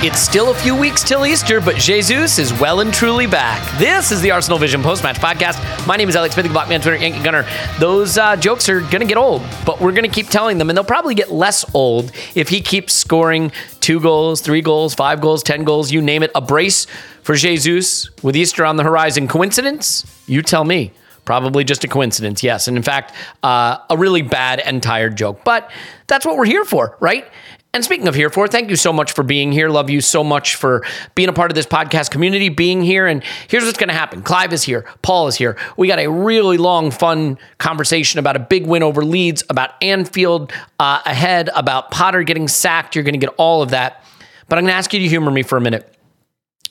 It's still a few weeks till Easter, but Jesus is well and truly back. This is the Arsenal Vision Post Match Podcast. My name is Alex Smith, the Black Twitter, Yankee Gunner. Those uh, jokes are going to get old, but we're going to keep telling them, and they'll probably get less old if he keeps scoring two goals, three goals, five goals, ten goals, you name it. A brace for Jesus with Easter on the horizon. Coincidence? You tell me. Probably just a coincidence, yes. And in fact, uh, a really bad and tired joke. But that's what we're here for, right? And speaking of here for, thank you so much for being here. Love you so much for being a part of this podcast community, being here. And here's what's going to happen Clive is here, Paul is here. We got a really long, fun conversation about a big win over Leeds, about Anfield uh, ahead, about Potter getting sacked. You're going to get all of that. But I'm going to ask you to humor me for a minute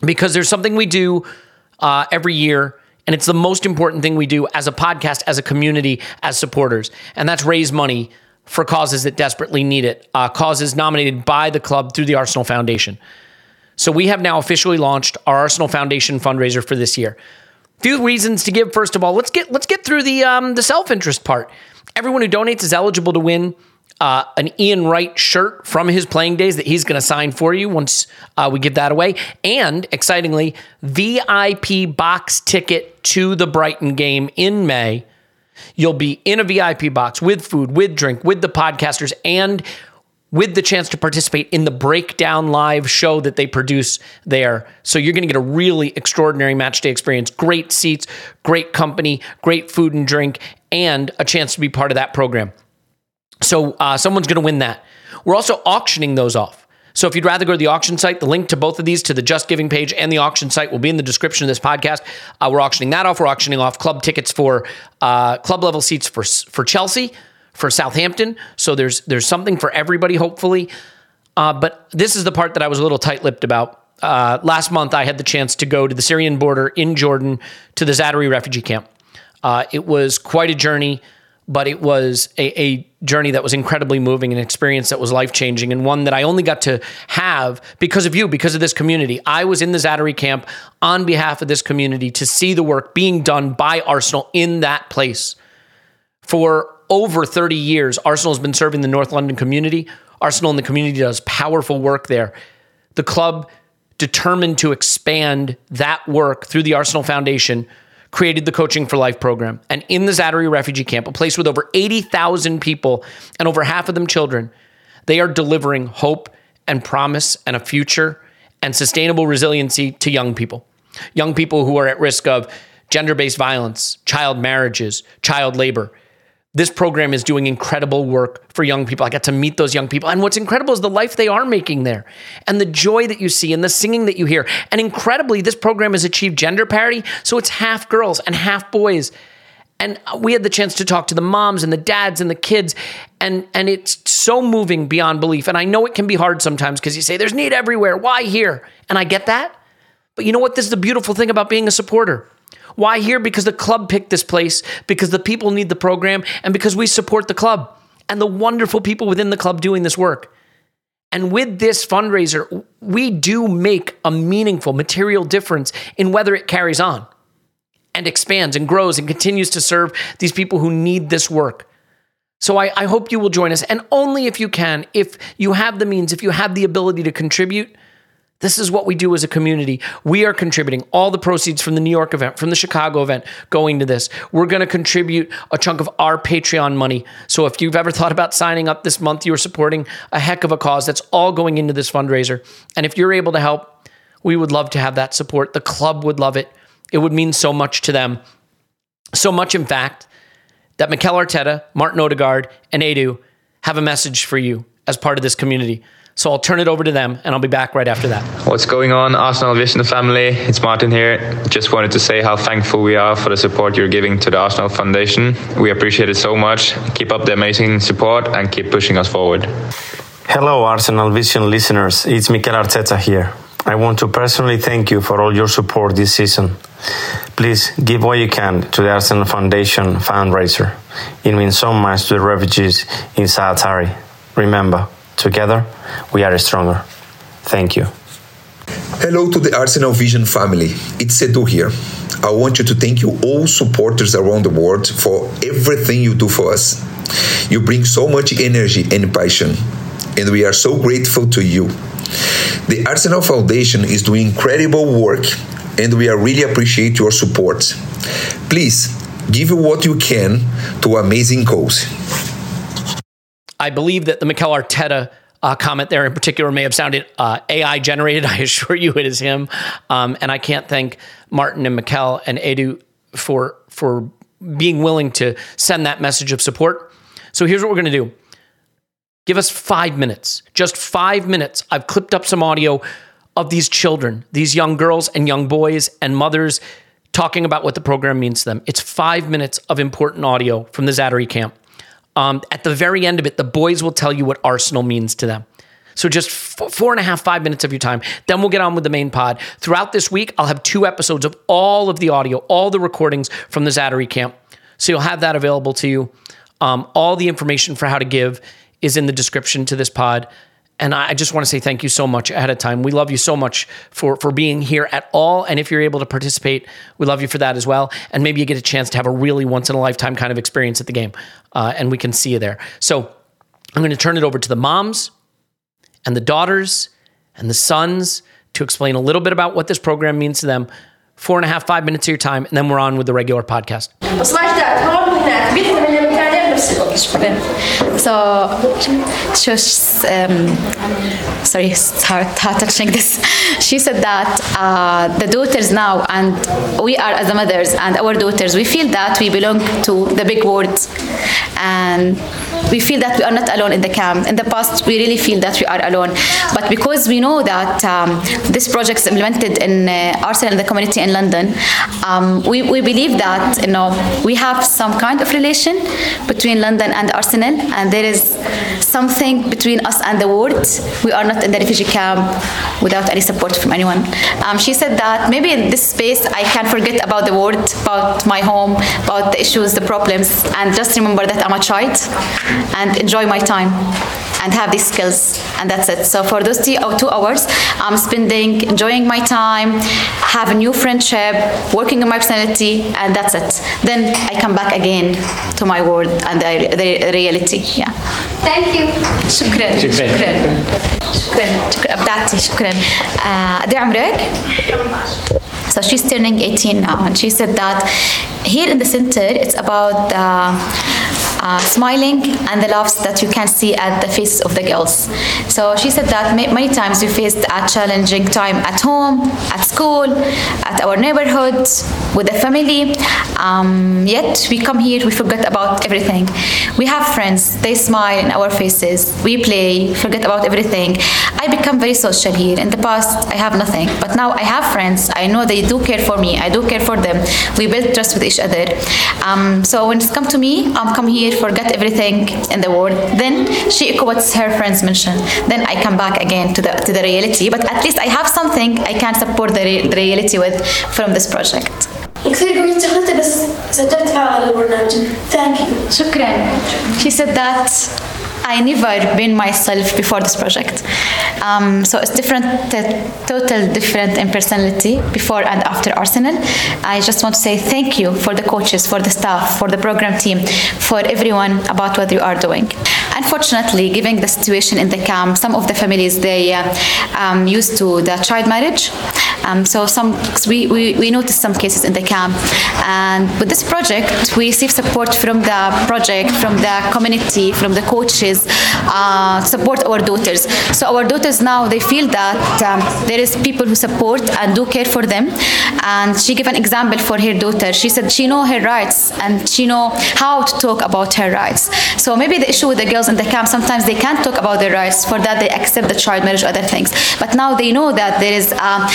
because there's something we do uh, every year, and it's the most important thing we do as a podcast, as a community, as supporters, and that's raise money for causes that desperately need it, uh, causes nominated by the club through the Arsenal Foundation. So we have now officially launched our Arsenal Foundation fundraiser for this year. Few reasons to give. First of all, let's get let's get through the um, the self interest part. Everyone who donates is eligible to win uh, an Ian Wright shirt from his playing days that he's going to sign for you once uh, we give that away. And excitingly, VIP box ticket to the Brighton game in May. You'll be in a VIP box with food, with drink, with the podcasters, and with the chance to participate in the breakdown live show that they produce there. So you're going to get a really extraordinary match day experience. Great seats, great company, great food and drink, and a chance to be part of that program. So uh, someone's going to win that. We're also auctioning those off. So if you'd rather go to the auction site, the link to both of these, to the Just Giving page and the auction site, will be in the description of this podcast. Uh, we're auctioning that off. We're auctioning off club tickets for uh, club level seats for for Chelsea, for Southampton. So there's there's something for everybody, hopefully. Uh, but this is the part that I was a little tight-lipped about. Uh, last month, I had the chance to go to the Syrian border in Jordan to the Zaatari refugee camp. Uh, it was quite a journey, but it was a, a journey that was incredibly moving, an experience that was life changing, and one that I only got to have because of you, because of this community. I was in the Zaatari camp on behalf of this community to see the work being done by Arsenal in that place. For over 30 years, Arsenal has been serving the North London community. Arsenal and the community does powerful work there. The club, determined to expand that work through the Arsenal Foundation, created the Coaching for Life program. And in the Zaatari refugee camp, a place with over 80,000 people and over half of them children, they are delivering hope and promise and a future and sustainable resiliency to young people. Young people who are at risk of gender based violence, child marriages, child labor. This program is doing incredible work for young people. I got to meet those young people. And what's incredible is the life they are making there and the joy that you see and the singing that you hear. And incredibly, this program has achieved gender parity. So it's half girls and half boys. And we had the chance to talk to the moms and the dads and the kids. And, and it's so moving beyond belief. And I know it can be hard sometimes because you say, there's need everywhere. Why here? And I get that. But you know what? This is the beautiful thing about being a supporter. Why here? Because the club picked this place, because the people need the program, and because we support the club and the wonderful people within the club doing this work. And with this fundraiser, we do make a meaningful material difference in whether it carries on and expands and grows and continues to serve these people who need this work. So I, I, hope you will join us. And only if you can, if you have the means, if you have the ability to contribute, this is what we do as a community. We are contributing all the proceeds from the New York event, from the Chicago event, going to this. We're going to contribute a chunk of our Patreon money. So if you've ever thought about signing up this month, you're supporting a heck of a cause. That's all going into this fundraiser. And if you're able to help, we would love to have that support. The club would love it. It would mean so much to them. So much, in fact, that Mikel Arteta, Martin Odegaard, and Edu have a message for you as part of this community. So I'll turn it over to them and I'll be back right after that. What's going on, Arsenal Vision family? It's Martin here. Just wanted to say how thankful we are for the support you're giving to the Arsenal Foundation. We appreciate it so much. Keep up the amazing support and keep pushing us forward. Hello, Arsenal Vision listeners. It's Mikel Arteta here. I want to personally thank you for all your support this season. Please give what you can to the Arsenal Foundation fundraiser. It means so much to the refugees in Zaatari. Remember, together we are stronger. Thank you. Hello to the Arsenal Vision family. It's Edu here. I want you to thank you all supporters around the world for everything you do for us. You bring so much energy and passion, and we are so grateful to you. The Arsenal Foundation is doing incredible work and we really appreciate your support. Please give what you can to amazing cause. I believe that the Mikel Arteta uh, comment there in particular may have sounded uh, AI generated. I assure you it is him. Um, and I can't thank Martin and Mikel and Edu for for being willing to send that message of support. So here's what we're going to do. Give us five minutes, just five minutes. I've clipped up some audio of these children, these young girls and young boys and mothers talking about what the program means to them. It's five minutes of important audio from the Zaatari camp. Um, at the very end of it, the boys will tell you what Arsenal means to them. So just four and a half, five minutes of your time. Then we'll get on with the main pod. Throughout this week, I'll have two episodes of all of the audio, all the recordings from the Zaatari camp. So you'll have that available to you. Um, all the information for how to give is in the description to this pod. And I just want to say thank you so much ahead of time. We love you so much for for being here at all. And if you're able to participate, we love you for that as well. And maybe you get a chance to have a really once in a lifetime kind of experience at the game, uh, and we can see you there. So I'm going to turn it over to the moms and the daughters and the sons to explain a little bit about what this program means to them. Four and a half, five minutes of your time, and then we're on with the regular podcast. So, was, um, sorry, it's hard, hard touching this. She said that uh, the daughters now, and we are as the mothers and our daughters, we feel that we belong to the big world. And we feel that we are not alone in the camp. In the past, we really feel that we are alone. But because we know that um, this project is implemented in uh, Arsenal and the community in London, um, we, we believe that you know we have some kind of relation between London and Arsenal, and there is something between us and the world. We are not in the refugee camp without any support from anyone. Um, she said that maybe in this space I can forget about the world, about my home, about the issues, the problems, and just remember that I'm a child and enjoy my time and have these skills and that's it so for those two, two hours i'm spending enjoying my time have a new friendship working on my personality and that's it then i come back again to my world and the, the reality yeah thank you شكرا شكرا شكرا شكرا ابدعتي شكرا قد ايه عمرك؟ So she's turning 18 now, and she said that here in the center, it's about uh, uh, smiling and the laughs that you can see at the faces of the girls. So she said that many times we faced a challenging time at home, at school, at our neighborhood, with the family. Um, yet we come here, we forget about everything. We have friends, they smile in our faces. We play, forget about everything. I become very social here. In the past, I have nothing, but now I have friends. I know they do care for me. I do care for them. We build trust with each other. Um, so when it's come to me, I'm come here, forget everything in the world. Then she echo what her friends mentioned. Then I come back again to the to the reality. But at least I have something I can support the, re- the reality with from this project. كثير قوية شغلتي بس سجلت معها على البرنامج ثانك يو شكرا. She said that I never been myself before this project. Um, so it's different, total different in personality before and after Arsenal. I just want to say thank you for the coaches, for the staff, for the program team, for everyone about what you are doing. Unfortunately, given the situation in the camp, some of the families they uh, um, used to the child marriage. Um, so some we, we, we noticed some cases in the camp, and with this project we receive support from the project, from the community, from the coaches, uh, support our daughters. So our daughters now they feel that um, there is people who support and do care for them. And she gave an example for her daughter. She said she know her rights and she know how to talk about her rights. So maybe the issue with the girls in the camp sometimes they can't talk about their rights. For that they accept the child marriage, other things. But now they know that there is um,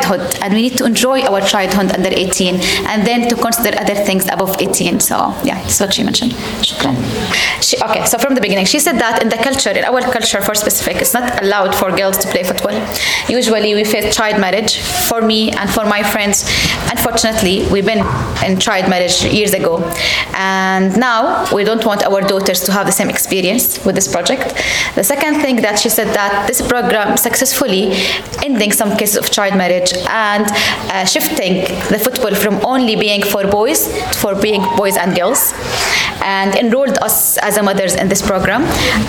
childhood and we need to enjoy our childhood under 18 and then to consider other things above 18. So yeah, that's what she mentioned. Shukran. She, okay, so from the beginning, she said that in the culture, in our culture for specific, it's not allowed for girls to play football. Usually we face child marriage for me and for my friends. Unfortunately, we've been in child marriage years ago. And now we don't want our daughters to have the same experience with this project. The second thing that she said that this program successfully ending some cases of child marriage and uh, shifting the football from only being for boys for being boys and girls and enrolled us as a mothers in this program.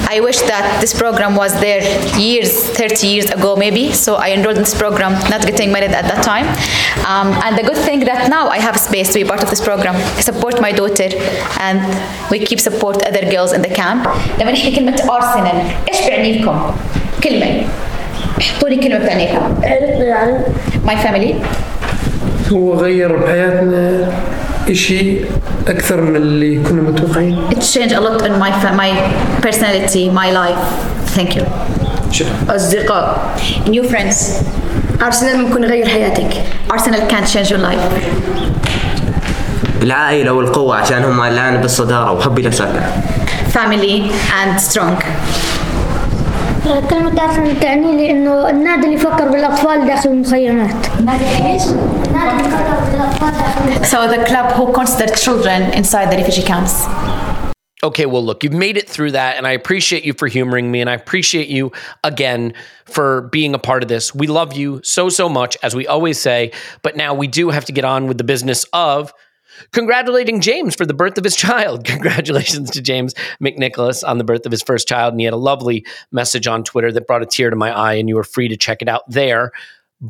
I wish that this program was there years, 30 years ago maybe. So I enrolled in this program, not getting married at that time. Um, and the good thing that now I have space to be part of this program. I support my daughter and we keep support other girls in the camp. لما نحكي كلمة أرسنال إيش بيعني لكم؟ كلمة احطوا لي كلمة بتعني لكم. My family. هو غير بحياتنا إشي أكثر من اللي كنا متوقعين It changed a lot in my fa- my personality, my life. Thank you. أصدقاء. New friends. أرسنال ممكن يغير حياتك Arsenal can change your life. العائلة والقوة عشان هم الآن بالصدارة وحبي لساكا Family and strong. كلمة أرسنال تعني لي إنه النادي اللي يفكر بالأطفال داخل المخيمات نادي ايش؟ النادي اللي يفكر بالأطفال داخل So the club who consider children inside the refugee camps. Okay, well, look, you've made it through that, and I appreciate you for humoring me, and I appreciate you again for being a part of this. We love you so, so much, as we always say, but now we do have to get on with the business of congratulating James for the birth of his child. Congratulations to James McNicholas on the birth of his first child. And he had a lovely message on Twitter that brought a tear to my eye, and you were free to check it out there.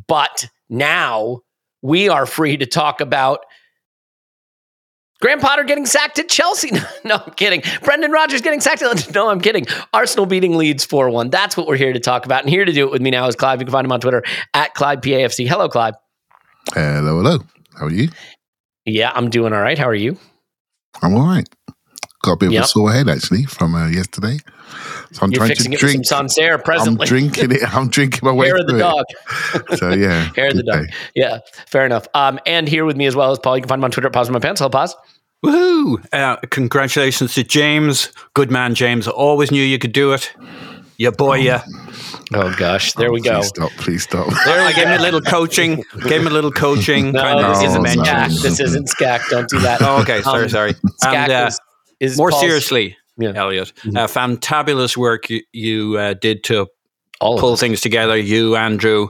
But now we are free to talk about Graham Potter getting sacked at Chelsea. No, I'm kidding. Brendan Rodgers getting sacked at No, I'm kidding. Arsenal beating Leeds 4 1. That's what we're here to talk about. And here to do it with me now is Clive. You can find him on Twitter at Clive PAFC. Hello, Clive. Hello, hello. How are you? Yeah, I'm doing all right. How are you? I'm all right. Got a bit of Yep. a sore head actually from uh, yesterday, so I'm You're trying fixing to it with drink. some Sancerre I'm drinking it. I'm drinking my way Hair of the through dog. it. So yeah, Hair of the good dog. day. Yeah, fair enough. Um, and here with me as well is Paul. You can find him on Twitter at Pause My Pants. Hello, Poz. Woohoo! Uh, congratulations to James. Good man, James. Always knew you could do it. You boy, yeah. Oh gosh, there we go. Please stop. Please stop. There I gave him a little coaching. Gave him a little coaching. No, kind this No, isn't no. SCAC. This isn't SCAC. Don't do that. Oh, okay. Sorry, Um, sorry. SCAC And uh, is, is more Paul's- seriously, Yeah. Mm-hmm. Elliot, uh, fantabulous work you, you uh, did to all pull things together. You, Andrew,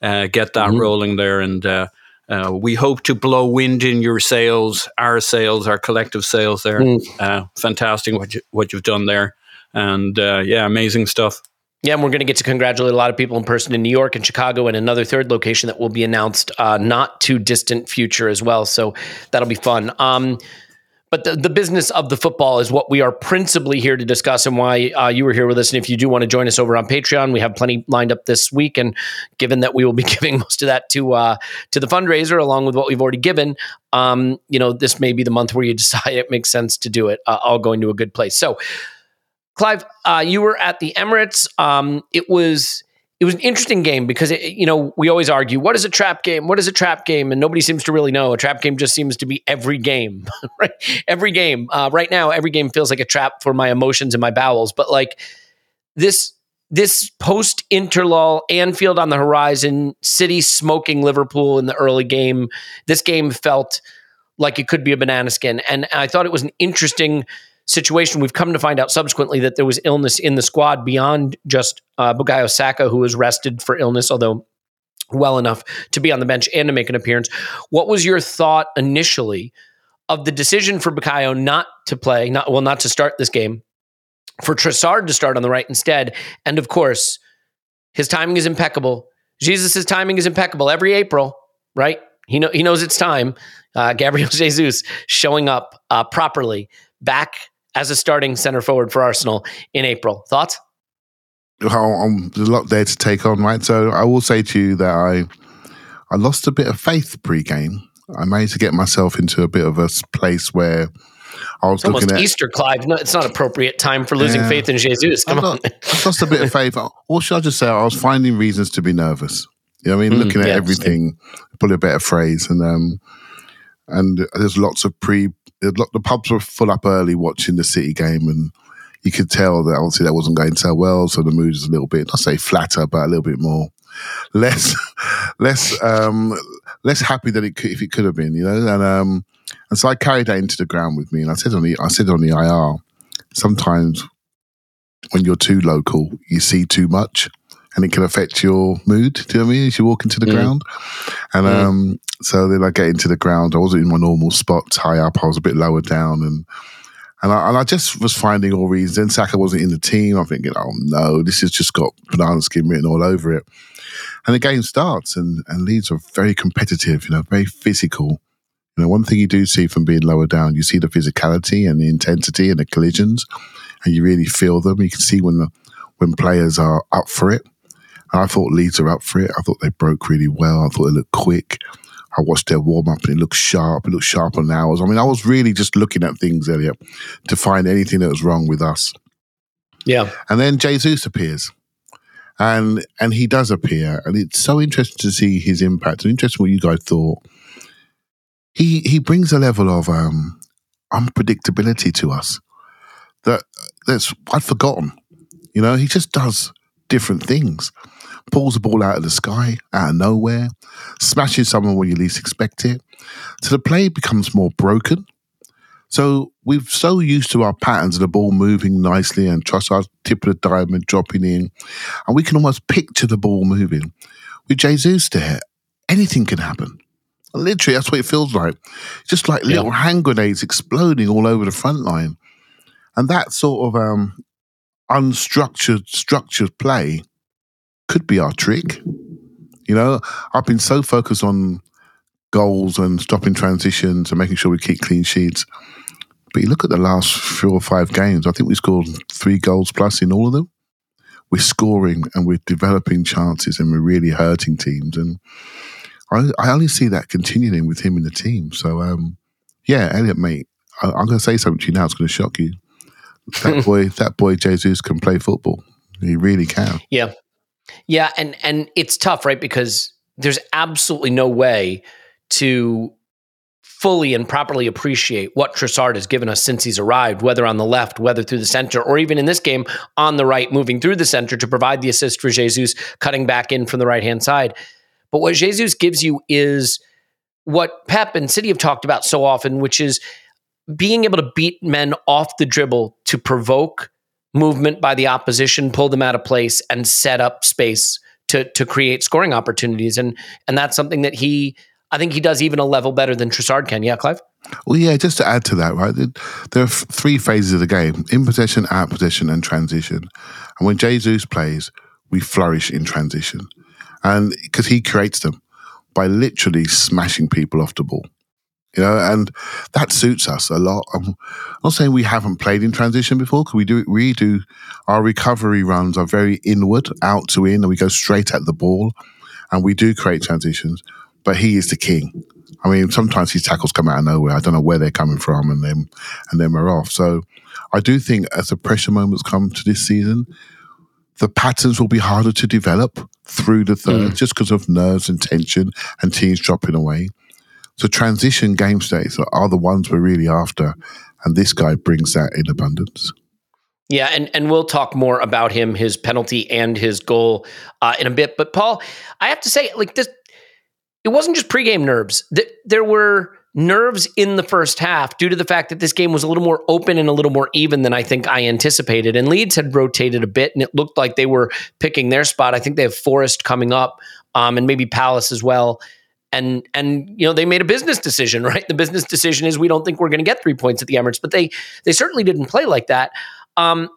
uh, get that Mhm. rolling there, and uh, uh, we hope to blow wind in your sails, our sails, our collective sails. There, Mm. uh, fantastic what you what you've done there, and uh, yeah, amazing stuff. Yeah, and we're going to get to congratulate a lot of people in person in New York and Chicago and another third location that will be announced uh, not too distant future as well. So that'll be fun. Um, but the, the business of the football is what we are principally here to discuss and why uh, you were here with us. And if you do want to join us over on Patreon, we have plenty lined up this week. And given that we will be giving most of that to uh, to the fundraiser along with what we've already given, um, you know, this may be the month where you decide it makes sense to do it, uh, all going to a good place. So Clive, uh, you were at the Emirates. Um, it was it was an interesting game because it, you know we always argue what is a trap game, what is a trap game, and nobody seems to really know. A trap game just seems to be every game, right? Every game. Uh, right now, every game feels like a trap for my emotions and my bowels. But like this this post interlull, Anfield on the horizon, City smoking Liverpool in the early game. This game felt like it could be a banana skin. And I thought it was an interesting situation. We've come to find out subsequently that there was illness in the squad beyond just uh, Bukayo Saka, who was rested for illness, although well enough to be on the bench and to make an appearance. What was your thought initially of the decision for Bukayo not to play, not well, not to start this game, for Trossard to start on the right instead, and of course, his timing is impeccable. Jesus' timing is impeccable every April, right? He know he knows it's time. Uh, Gabriel Jesus showing up uh, properly back as a starting center forward for Arsenal in April. Thoughts? Um, there's a lot there to take on, right? So I will say to you that I I lost a bit of faith pre-game. I managed to get myself into a bit of a place where I was It's almost looking at Easter, Clive. No, it's not appropriate time for losing Yeah. faith in Jesus. Come on. I've lost a bit of faith. Or should I just say I was finding reasons to be nervous? You know what I mean? Mm, Looking at yeah, everything, probably a better phrase. And um, and there's lots of pre. The pubs were full up early watching the City game, and you could tell that obviously that wasn't going so well. So the mood is a little bit, I say flatter, but a little bit more less, less, um, less happy than it could if it could have been. You know, and um, and so I carried that into the ground with me, and I said on the I said on the IR sometimes when you're too local, you see too much and it can affect your mood. Do you know what I mean? As you walk into the Mm. ground. And Mm. um, so then I get into the ground. I wasn't in my normal spot, high up. I was a bit lower down and and I, and I just was finding all reasons. Then Saka wasn't in the team. I'm thinking, oh no, this has just got banana skin written all over it. And the game starts and, and Leeds are very competitive, you know, very physical. You know, one thing you do see from being lower down, you see the physicality and the intensity and the collisions, and you really feel them. You can see when the, when players are up for it. I thought Leeds are up for it. I thought they broke really well. I thought they looked quick. I watched their warm up and it looked sharp. It looked sharper than ours. I mean, I was really just looking at things, Elliot, to find anything that was wrong with us. Yeah. And then Jesus appears. And and he does appear. And it's so interesting to see his impact and interesting what you guys thought. He he brings a level of um unpredictability to us that that's I'd forgotten. You know, he just does different things. Pulls the ball out of the sky, out of nowhere, smashes someone when you least expect it. So the play becomes more broken. So we've so used to our patterns of the ball moving nicely and trust our tip of the diamond dropping in, and we can almost picture the ball moving. With Jesus there, anything can happen. Literally, that's what it feels like. Just like little hand grenades exploding all over the front line. And that sort of um, unstructured, structured play could be our trick. You know, I've been so focused on goals and stopping transitions and making sure we keep clean sheets. But you look at the last four or five games, I think we scored three goals plus in all of them. We're scoring and we're developing chances and we're really hurting teams. And I, I only see that continuing with him in the team. So, um, yeah, Elliot, mate, I, I'm going to say something to you now. It's going to shock you. That boy, that boy Jesus can play football. He really can. Yeah. Yeah, and and it's tough, right? Because there's absolutely no way to fully and properly appreciate what Trossard has given us since he's arrived, whether on the left, whether through the center, or even in this game on the right, moving through the center to provide the assist for Jesus, cutting back in from the right hand side. But what Jesus gives you is what Pep and City have talked about so often, which is being able to beat men off the dribble to provoke movement by the opposition, pull them out of place, and set up space to to create scoring opportunities. And and that's something that he, I think he does even a level better than Trossard can. Yeah, Clive. Well, yeah, just to add to that, right? there- There are three phases of the game in possession, out possession, and transition. And when Jesus plays, we flourish in transition. And because he creates them by literally smashing people off the ball. You know, and that suits us a lot. I'm not saying we haven't played in transition before, because we do. It we do. Our recovery runs are very inward, out to in, and we go straight at the ball, and we do create transitions. But he is the king. I mean, sometimes his tackles come out of nowhere. I don't know where they're coming from, and then and then we're off. So, I do think as the pressure moments come to this season, the patterns will be harder to develop through the third, mm. just because of nerves and tension and teams dropping away. So, transition game states are, the ones we're really after, and this guy brings that in abundance. Yeah, and, and we'll talk more about him, his penalty, and his goal uh, in a bit. But Paul, I have to say, like this, it wasn't just pregame nerves. There were nerves in the first half due to the fact that this game was a little more open and a little more even than I think I anticipated. And Leeds had rotated a bit, and it looked like they were picking their spot. I think they have Forest coming up, um, and maybe Palace as well. And and you know they made a business decision, right? The business decision is we don't think we're going to get three points at the Emirates, but they they certainly didn't play like that. Um,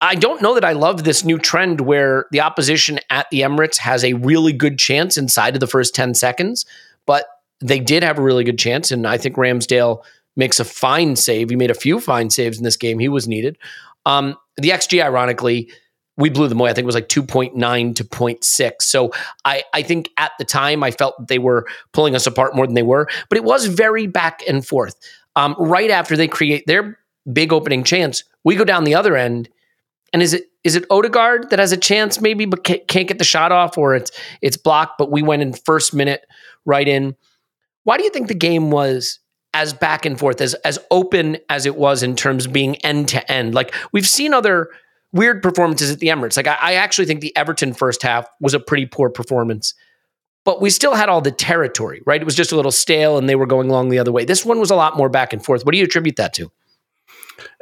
I don't know that I love this new trend where the opposition at the Emirates has a really good chance inside of the first 10 seconds, but they did have a really good chance. And I think Ramsdale makes a fine save. He made a few fine saves in this game. He was needed. Um, the XG, ironically, we blew them away. I think it was like 2.9 to 0.6. So I, I think at the time I felt they were pulling us apart more than they were, but it was very back and forth. Um, right after they create their big opening chance, we go down the other end and is it is it Odegaard that has a chance maybe but can't get the shot off or it's it's blocked but we went in first minute right in. Why do you think the game was as back and forth as as open as it was in terms of being end to end? Like we've seen other weird performances at the Emirates. Like I, I actually think the Everton first half was a pretty poor performance. But we still had all the territory, right? It was just a little stale and they were going along the other way. This one was a lot more back and forth. What do you attribute that to?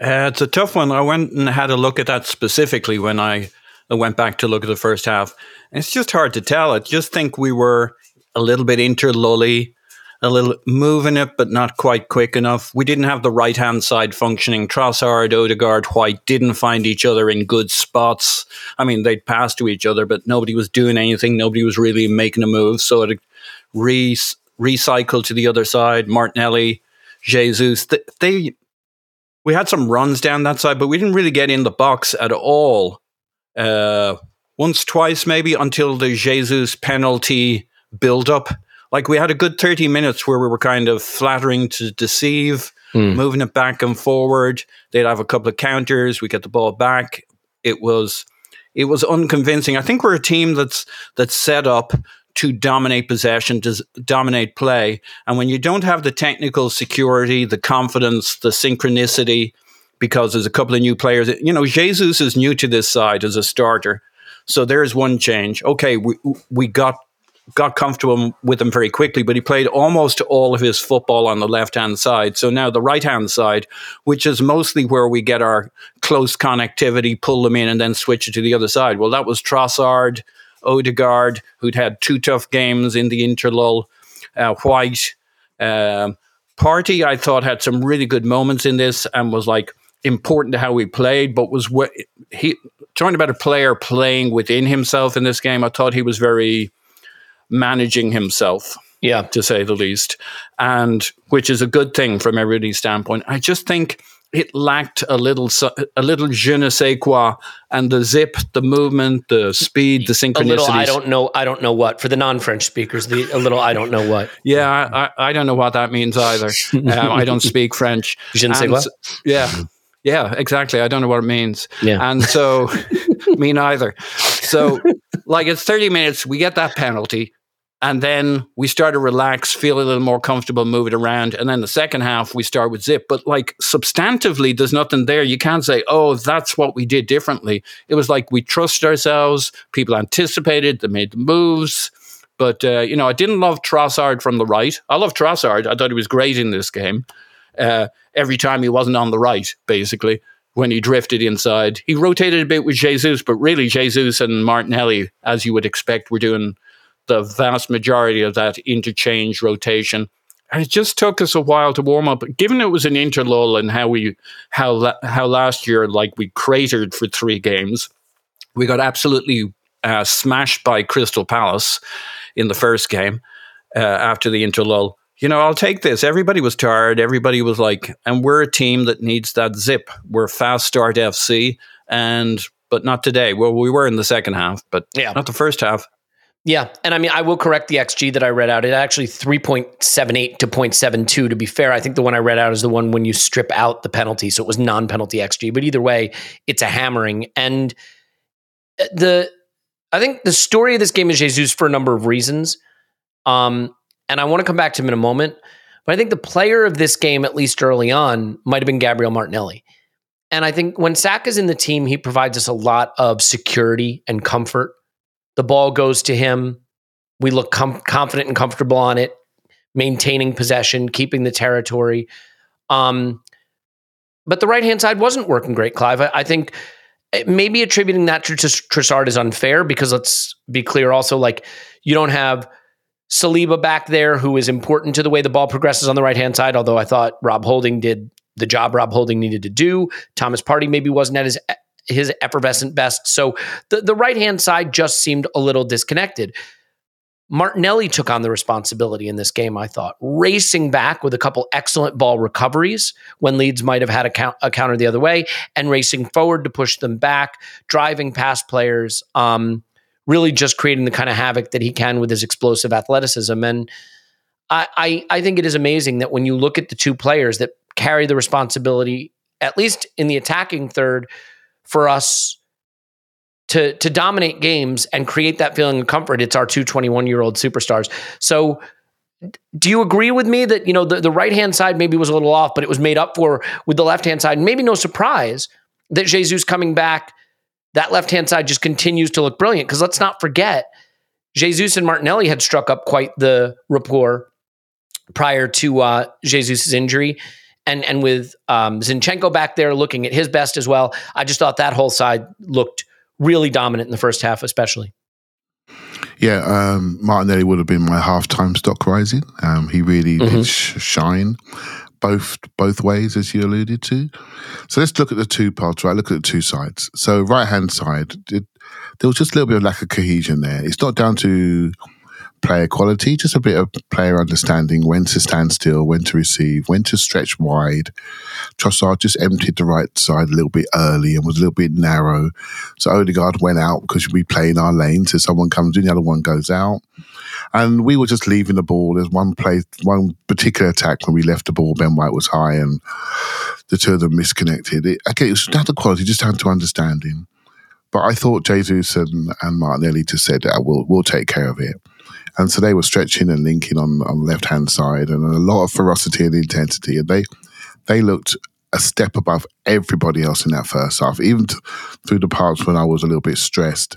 Uh, it's a tough one. I went and had a look at that specifically when I went back to look at the first half. It's just hard to tell. I just think we were a little bit interlully, a little moving it, but not quite quick enough. We didn't have the right hand side functioning. Trossard, Odegaard, White didn't find each other in good spots. I mean, they'd pass to each other, but nobody was doing anything. Nobody was really making a move. So it re- recycled to the other side. Martinelli, Jesus, they, they we had some runs down that side, but we didn't really get in the box at all. Uh, once, twice, maybe until the Jesus penalty build up. Like we had a good 30 minutes where we were kind of flattering to deceive, mm. moving it back and forward. They'd have a couple of counters, we get the ball back. It was it was unconvincing. I think we're a team that's that's set up to dominate possession, to dominate play. And when you don't have the technical security, the confidence, the synchronicity, because there's a couple of new players, you know, Jesus is new to this side as a starter. So there's one change. Okay, we, we got got comfortable with him very quickly, but he played almost all of his football on the left hand side. So now the right hand side, which is mostly where we get our close connectivity, pull them in and then switch it to the other side. Well, that was Trossard, Odegaard, who'd had two tough games in the interlull, uh, White. Um, Partey, I thought, had some really good moments in this and was like important to how he played, but was wh- he talking about a player playing within himself in this game. I thought he was very managing himself. Yeah, to say the least, and which is a good thing from everybody's standpoint. I just think it lacked a little a little je ne sais quoi and the zip the movement the speed the synchronicity a little i don't know i don't know what. For the non-french speakers the a little i don't know what. Yeah i, I don't know what that means either. Um, i don't speak french. Je ne sais quoi? yeah yeah exactly i don't know what it means yeah and so me neither so like it's 30 minutes we get that penalty and then we start to relax, feel a little more comfortable, move it around. And then the second half, we start with zip. But like substantively, there's nothing there. You can't say, oh, that's what we did differently. It was like we trust ourselves. People anticipated, they made the moves. But, uh, you know, I didn't love Trossard from the right. I love Trossard. I thought he was great in this game. Uh, every time he wasn't on the right, basically, when he drifted inside. He rotated a bit with Jesus, but really, Jesus and Martinelli, as you would expect, were doing the vast majority of that interchange rotation. And it just took us a while to warm up. Given it was an interlull and how we how how last year like we cratered for three games, we got absolutely uh, smashed by Crystal Palace in the first game uh, after the interlull. You know, I'll take this. Everybody was tired. Everybody was like, and we're a team that needs that zip. We're fast start FC, and but not today. Well, we were in the second half, but yeah. not the first half. Yeah, and I mean, I will correct the XG that I read out. It actually three point seven eight to 0.72. To be fair, I think the one I read out is the one when you strip out the penalty, so it was non-penalty XG. But either way, it's a hammering. And uh, the I think the story of this game is Jesus for a number of reasons. Um, and I want to come back to him in a moment. But I think the player of this game, at least early on, might have been Gabriel Martinelli. And I think when Saka is in the team, he provides us a lot of security and comfort. The ball goes to him. We look com- confident and comfortable on it, maintaining possession, keeping the territory. Um, but the right hand side wasn't working great, Clive. I, I think eh, maybe attributing that to Trossard is unfair because let's be clear also, like you don't have Saliba back there who is important to the way the ball progresses on the right hand side, although I thought Rob Holding did the job Rob Holding needed to do. Thomas Partey maybe wasn't at his his effervescent best. So the, the right hand side just seemed a little disconnected. Martinelli took on the responsibility in this game, I thought, racing back with a couple excellent ball recoveries when Leeds might have had a, count, a counter the other way, and racing forward to push them back, driving past players, um, really just creating the kind of havoc that he can with his explosive athleticism. And I, I, I think it is amazing that when you look at the two players that carry the responsibility, at least in the attacking third, for us to to dominate games and create that feeling of comfort. It's our two 21 year old superstars. So do you agree with me that you know the, the right hand side maybe was a little off, but it was made up for with the left hand side? Maybe no surprise that Jesus coming back, that left hand side just continues to look brilliant. Because let's not forget, Jesus and Martinelli had struck up quite the rapport prior to uh, Jesus's injury and and with um, Zinchenko back there looking at his best as well. I just thought that whole side looked really dominant in the first half, especially. Yeah, um, Martinelli would have been my halftime stock rising. Um, he really mm-hmm. did sh- shine both both ways, as you alluded to. So let's look at the two parts. Right, look at the two sides. So right hand side, it, there was just a little bit of lack of cohesion there. It's not down to player quality, just a bit of player understanding when to stand still, when to receive, when to stretch wide. Trossard just emptied the right side a little bit early and was a little bit narrow. So Odegaard went out because we play in our lane. So someone comes in, the other one goes out. And we were just leaving the ball. There's one play, one particular attack when we left the ball. Ben White was high and the two of them misconnected. It, okay, it was down to quality, just down to understanding. But I thought Jesus and, and Martinelli just said, ah, we'll, we'll take care of it. And so they were stretching and linking on, on the left hand side and a lot of ferocity and intensity. And they they looked a step above everybody else in that first half, even t- through the parts when I was a little bit stressed.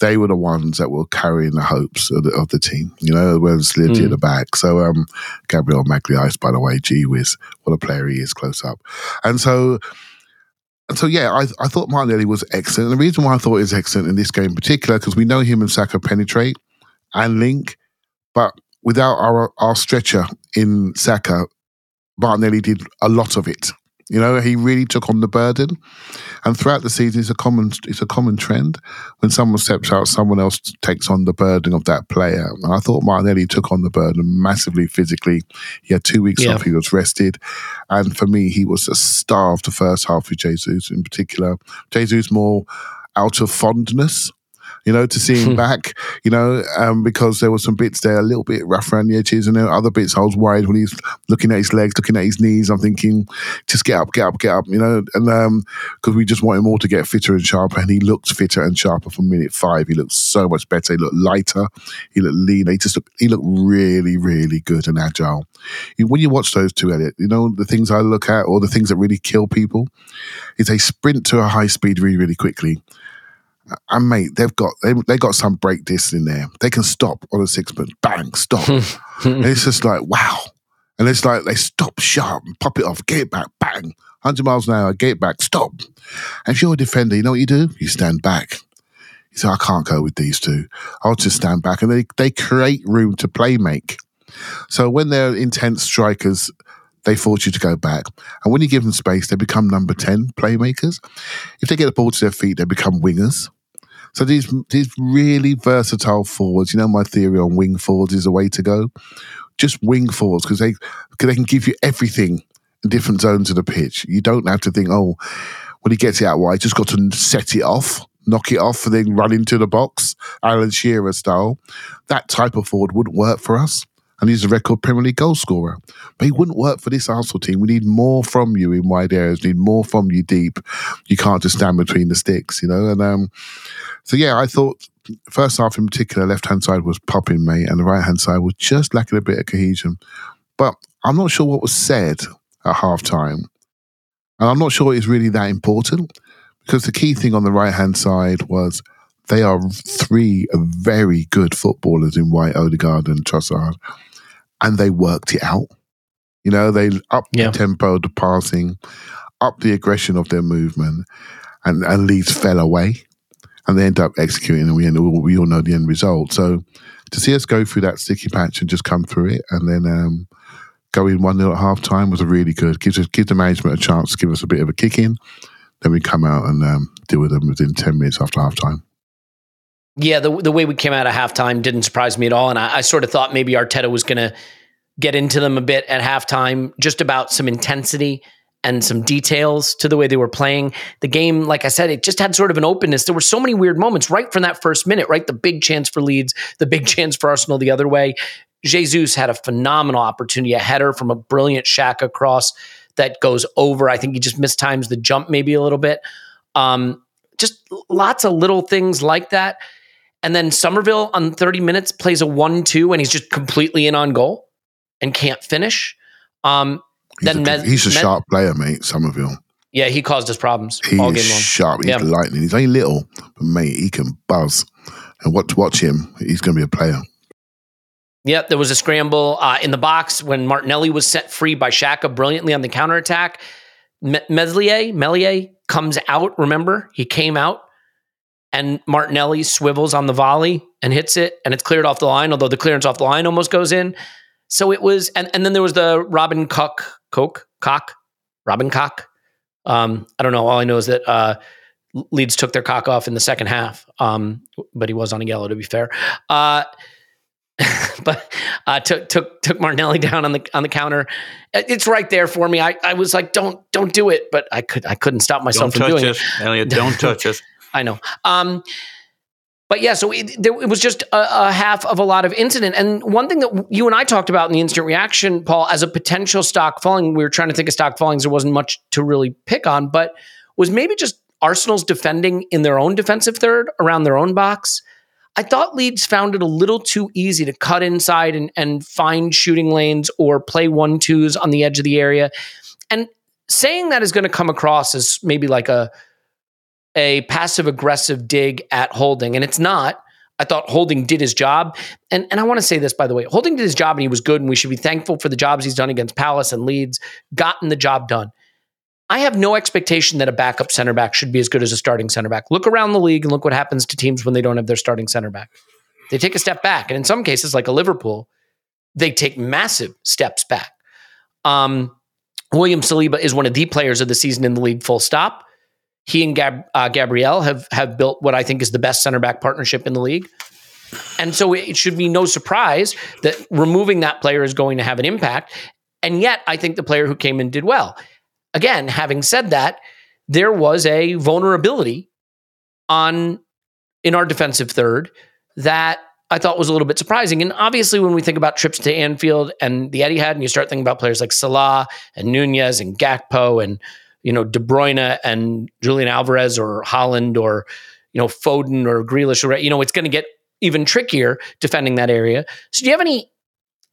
They were the ones that were carrying the hopes of the, of the team, you know, whereas Lydia mm. at the back. So, um, Gabriel Magalhaes, by the way, gee whiz, what a player he is close up. And so, and so, yeah, I, I thought Martinelli was excellent. And the reason why I thought he was excellent in this game in particular, because we know him and Saka penetrate and link. But without our our stretcher in Saka, Martinelli did a lot of it. You know, he really took on the burden, and throughout the season, it's a common it's a common trend. When someone steps out, someone else takes on the burden of that player. And I thought Martinelli took on the burden massively physically. He had two weeks yeah. off; he was rested, and for me, he was a star of the first half with Jesus in particular. Jesus more out of fondness you know, to see him back, you know, um, because there were some bits there a little bit rough around the edges, and there other bits I was worried when he's looking at his legs, looking at his knees. I'm thinking, just get up, get up, get up, you know, and because um, we just want him all to get fitter and sharper, and he looked fitter and sharper from minute five. He looked so much better. He looked lighter. He looked leaner. He just looked, he looked really, really good and agile. When you watch those two, Elliot, you know the things I look at, or the things that really kill people, is they sprint to a high speed really, really quickly and mate, they've got they they got some brake disc in there. They can stop on a six, but bang, stop. and it's just like wow. And it's like they stop sharp and pop it off, get it back, bang, hundred miles an hour, get it back, stop. And if you're a defender, you know what you do? You stand back. You say, I can't go with these two. I'll just stand back, and they they create room to play make. So when they're intense strikers, they force you to go back. And when you give them space, they become number 10 playmakers. If they get the ball to their feet, they become wingers. So these these really versatile forwards, you know, my theory on wing forwards is the way to go. Just wing forwards because they cause they can give you everything in different zones of the pitch. You don't have to think, oh, when he gets it out wide, just got to set it off, knock it off, and then run into the box, Alan Shearer style. That type of forward wouldn't work for us and he's a record Premier League goal scorer. But he wouldn't work for this Arsenal team. We need more from you in wide areas. We need more from you deep. You can't just stand between the sticks, you know. And um, so yeah, I thought first half in particular, left hand side was popping, mate, and the right hand side was just lacking a bit of cohesion. But I'm not sure what was said at half time. And I'm not sure it's really that important because the key thing on the right hand side was they are three very good footballers in White, Odegaard, and Trossard, and they worked it out. You know, they upped Yeah. the tempo, of the passing, up the aggression of their movement, and, and Leeds fell away. And they end up executing, and we, end, we all know the end result. So to see us go through that sticky patch and just come through it, and then um, go in 1 0 at half time was really good. Gives, us, gives the management a chance to give us a bit of a kick in. Then we come out and um, deal with them within 10 minutes after half time. Yeah, the the way we came out of halftime didn't surprise me at all, and I, I sort of thought maybe Arteta was going to get into them a bit at halftime, just about some intensity and some details to the way they were playing. The game, like I said, it just had sort of an openness. There were so many weird moments right from that first minute, right? The big chance for Leeds, the big chance for Arsenal the other way. Jesus had a phenomenal opportunity, a header from a brilliant Xhaka cross that goes over. I think he just mistimes the jump maybe a little bit. Um, just lots of little things like that. And then Summerville on 30 minutes plays a 1 2 and he's just completely in on goal and can't finish. Um, He's, then a, Mes- he's a Mes- sharp player, mate, Summerville. Yeah, he caused us problems He all is game long. sharp. He's Yeah. lightning. He's only little, but mate, he can buzz. And watch, watch him. He's going to be a player. Yep, there was a scramble uh, in the box when Martinelli was set free by Xhaka brilliantly on the counterattack. Me- Meslier, Melier comes out, remember? He came out and Martinelli swivels on the volley and hits it and it's cleared off the line, although the clearance off the line almost goes in. So it was, and, and then there was the Robin Cock, Coke, Cock, Robin Cock. Um, I don't know. All I know is that uh, Leeds took their cock off in the second half, um, but he was on a yellow to be fair. Uh, but uh, took took took Martinelli down on the on the counter. It's right there for me. I, I was like, don't don't do it, but I could I couldn't stop myself Don't from touch doing it, Elliot. Don't touch it. I know. Um, but yeah, so it, there, it was just a, a half of a lot of incident. And one thing that you and I talked about in the instant reaction, Paul, as a potential stock falling, we were trying to think of stock fallings. There wasn't much to really pick on, but was maybe just Arsenal's defending in their own defensive third around their own box. I thought Leeds found it a little too easy to cut inside and, and find shooting lanes or play one twos on the edge of the area. And saying that is going to come across as maybe like a a passive aggressive dig at Holding, and it's not. I thought Holding did his job. And, and I want to say this, by the way Holding did his job and he was good, and we should be thankful for the jobs he's done against Palace and Leeds, gotten the job done. I have no expectation that a backup center back should be as good as a starting center back. Look around the league and look what happens to teams when they don't have their starting center back. They take a step back. And in some cases, like a Liverpool, they take massive steps back. Um, William Saliba is one of the players of the season in the league, full stop. He and Gab, uh, Gabriel have have built what I think is the best center back partnership in the league. And so it should be no surprise that removing that player is going to have an impact. And yet, I think the player who came in did well. Again, having said that, there was a vulnerability on in our defensive third that I thought was a little bit surprising. And obviously, when we think about trips to Anfield and the Etihad, and you start thinking about players like Salah and Nunez and Gakpo and you know De Bruyne and Julian Alvarez or Haaland or you know Foden or Grealish, or you know it's going to get even trickier defending that area. So, do you have any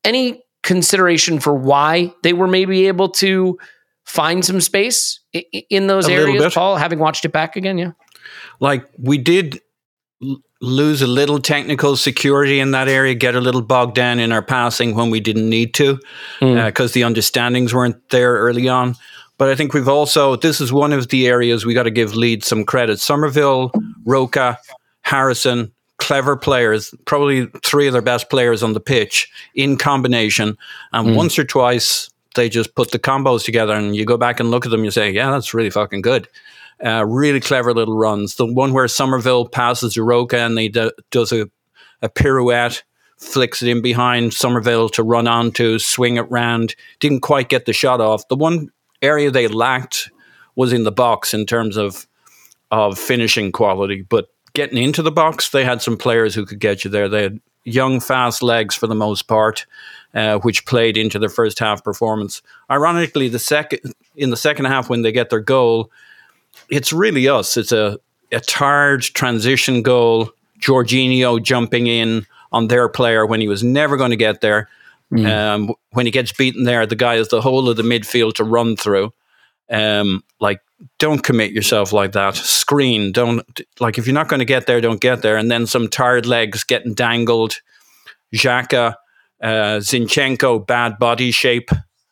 any consideration for why they were maybe able to find some space in those A areas. Paul? Having watched it back again, yeah. like we did l- lose a little technical security in that area, get a little bogged down in our passing when we didn't need to, hmm. uh, because the understandings weren't there early on. But I think we've also this is one of the areas we got to give Leeds some credit. Summerville, Roca, Harrison, clever players, probably three of their best players on the pitch in combination, and Mm. once or twice they just put the combos together, and you go back and look at them, you say, yeah, that's really fucking good. Uh, really clever little runs. The one where Summerville passes to Roca and he do, does a, a pirouette, flicks it in behind Summerville to run onto, swing it round. Didn't quite get the shot off. The one area they lacked was in the box in terms of of finishing quality, but getting into the box, they had some players who could get you there. They had young, fast legs for the most part, uh, which played into their first half performance. Ironically, the second in the second half when they get their goal, it's really us. It's a, a tired transition goal. Jorginho jumping in on their player when he was never going to get there. Um, when he gets beaten there, the guy has the whole of the midfield to run through. Um, like, don't commit yourself like that. Screen. Don't like if you're not going to get there, don't get there. And then some tired legs getting dangled. Xhaka, uh, Zinchenko, bad body shape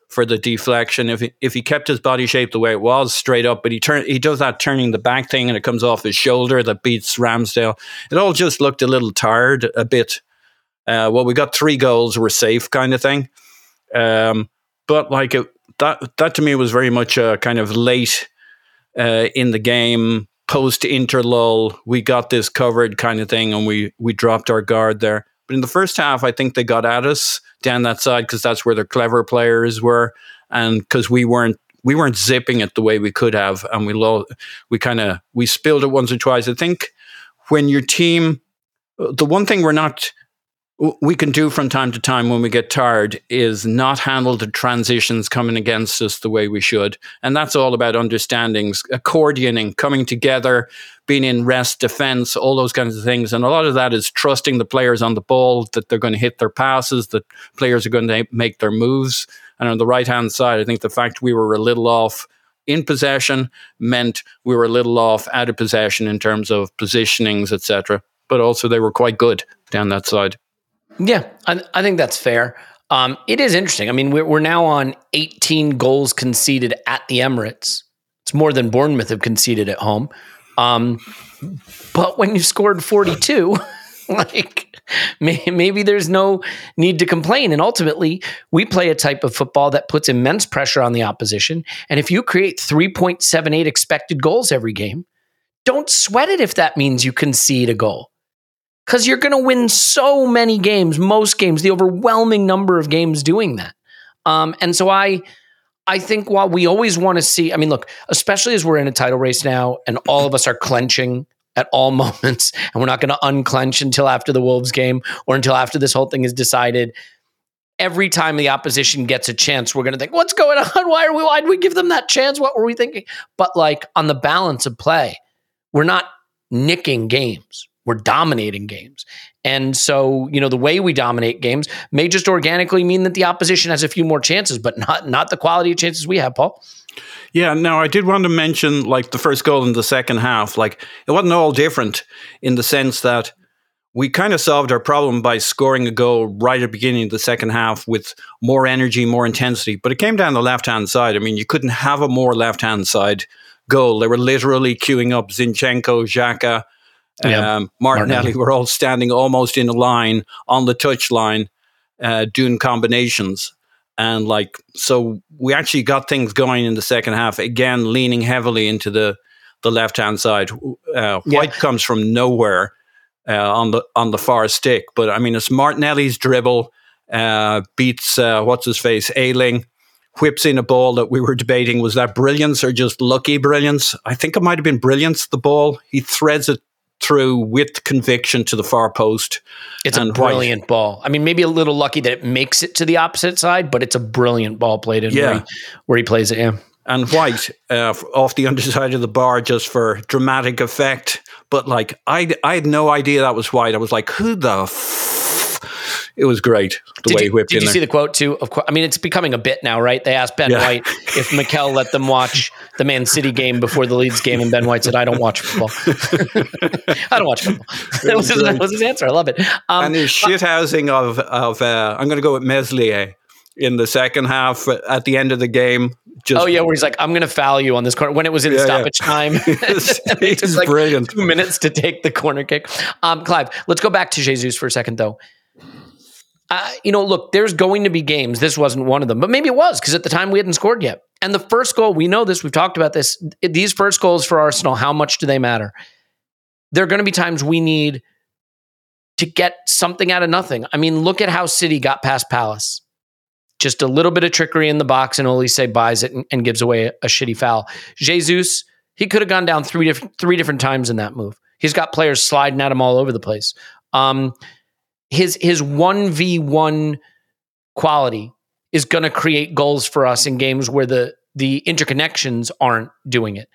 for the deflection. If he, if he kept his body shape the way it was, straight up, but he turn he does that turning the back thing and it comes off his shoulder that beats Ramsdale. It all just looked a little tired, a bit. Uh, well, we got three goals, we're safe, kind of thing. Um, but like it, that, that to me was very much a kind of late uh, in the game, post interlull. We got this covered, kind of thing, and we we dropped our guard there. But in the first half, I think they got at us down that side because that's where their clever players were, and because we weren't we weren't zipping it the way we could have, and we lo- we kind of we spilled it once or twice. I think when your team, the one thing we're not we can do from time to time when we get tired is not handle the transitions coming against us the way we should. And that's all about understandings, accordioning, coming together, being in rest, defense, all those kinds of things. And a lot of that is trusting the players on the ball that they're going to hit their passes, that players are going to make their moves. And on the right hand side, I think the fact we were a little off in possession meant we were a little off out of possession in terms of positionings, etc. But also they were quite good down that side. Yeah, I, I think that's fair. Um, it is interesting. I mean, we're, we're now on 18 goals conceded at the Emirates. It's more than Bournemouth have conceded at home. Um, but when you scored 42, like maybe there's no need to complain. And ultimately, we play a type of football that puts immense pressure on the opposition. And if you create 3.78 expected goals every game, don't sweat it if that means you concede a goal because you're going to win so many games, most games, the overwhelming number of games doing that. Um, and so I, I think while we always want to see, I mean, look, especially as we're in a title race now, and all of us are clenching at all moments, and we're not going to unclench until after the Wolves game or until after this whole thing is decided. Every time the opposition gets a chance, we're going to think, "What's going on? Why are we? Why did we give them that chance? What were we thinking?" But like on the balance of play, we're not nicking games we're dominating games. And so, you know, the way we dominate games may just organically mean that the opposition has a few more chances, but not not the quality of chances we have, Paul. Yeah, now I did want to mention like the first goal in the second half. Like it wasn't all different in the sense that we kind of solved our problem by scoring a goal right at the beginning of the second half with more energy, more intensity. But it came down the left hand side. I mean, you couldn't have a more left hand side goal. They were literally queuing up Zinchenko, Xhaka, yeah. Um, Martinelli, Martinelli were all standing almost in a line on the touch line, uh, doing combinations. And like, so we actually got things going in the second half, again, leaning heavily into the, the left hand side. Uh, White yeah. comes from nowhere uh, on the on the far stick. But I mean, it's Martinelli's dribble uh, beats, uh, what's his face, Ayling, whips in a ball that we were debating was that brilliance or just lucky brilliance. I think it might have been brilliance, the ball. He threads it through with conviction to the far post. It's a brilliant White. ball. I mean, maybe a little lucky that it makes it to the opposite side, but it's a brilliant ball played in yeah. where, he, where he plays it. Yeah. And White uh, off the underside of the bar just for dramatic effect. But like, I, I had no idea that was White. I was like, who the it was great the did way you, he whipped did in you there. see the quote too? Of course, I mean it's becoming a bit now, right? They asked Ben yeah. White if Mikel let them watch the Man City game before the Leeds game, and Ben White said, "I don't watch football. I don't watch football." that, was his, that was his answer. I love it. Um, and his shithousing of of uh, I'm going to go with Meslier in the second half at the end of the game. Just, oh yeah, where he's like, "I'm going to foul you on this corner." When it was in yeah, stoppage yeah. time, it took like brilliant. Two minutes to take the corner kick. Um, Clive, let's go back to Jesus for a second, though. Uh, you know, look, there's going to be games. This wasn't one of them, but maybe it was because at the time we hadn't scored yet. And the first goal, we know this. We've talked about this. These first goals for Arsenal, how much do they matter? There are going to be times we need to get something out of nothing. I mean, look at how City got past Palace. Just a little bit of trickery in the box, and Olise buys it and, and gives away a, a shitty foul. Jesus, he could have gone down three different three different times in that move. He's got players sliding at him all over the place. Um, his his 1v1 quality is going to create goals for us in games where the the interconnections aren't doing it.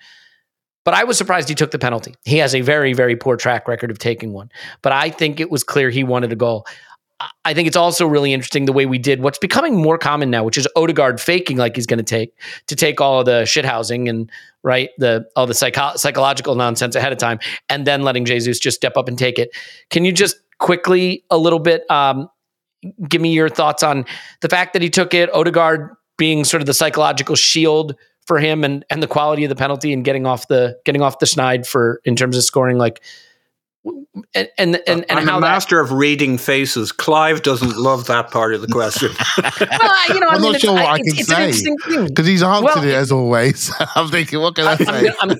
But I was surprised he took the penalty. He has a very very poor track record of taking one. But I think it was clear he wanted a goal. I think it's also really interesting the way we did what's becoming more common now, which is Odegaard faking like he's going to take to take all of the shithousing and right the all the psycho- psychological nonsense ahead of time, and then letting Jesus just step up and take it. Can you just quickly a little bit um, give me your thoughts on the fact that he took it, Odegaard being sort of the psychological shield for him, and and the quality of the penalty and getting off the getting off the schneid for in terms of scoring like and and and, and I'm how a that, master of reading faces. Clive doesn't love that part of the question. well, you know, I I'm mean, not sure what I it's- can it's say because he's answered Well, it as always. I'm thinking, what can I, I'm, say? gonna, I'm, well,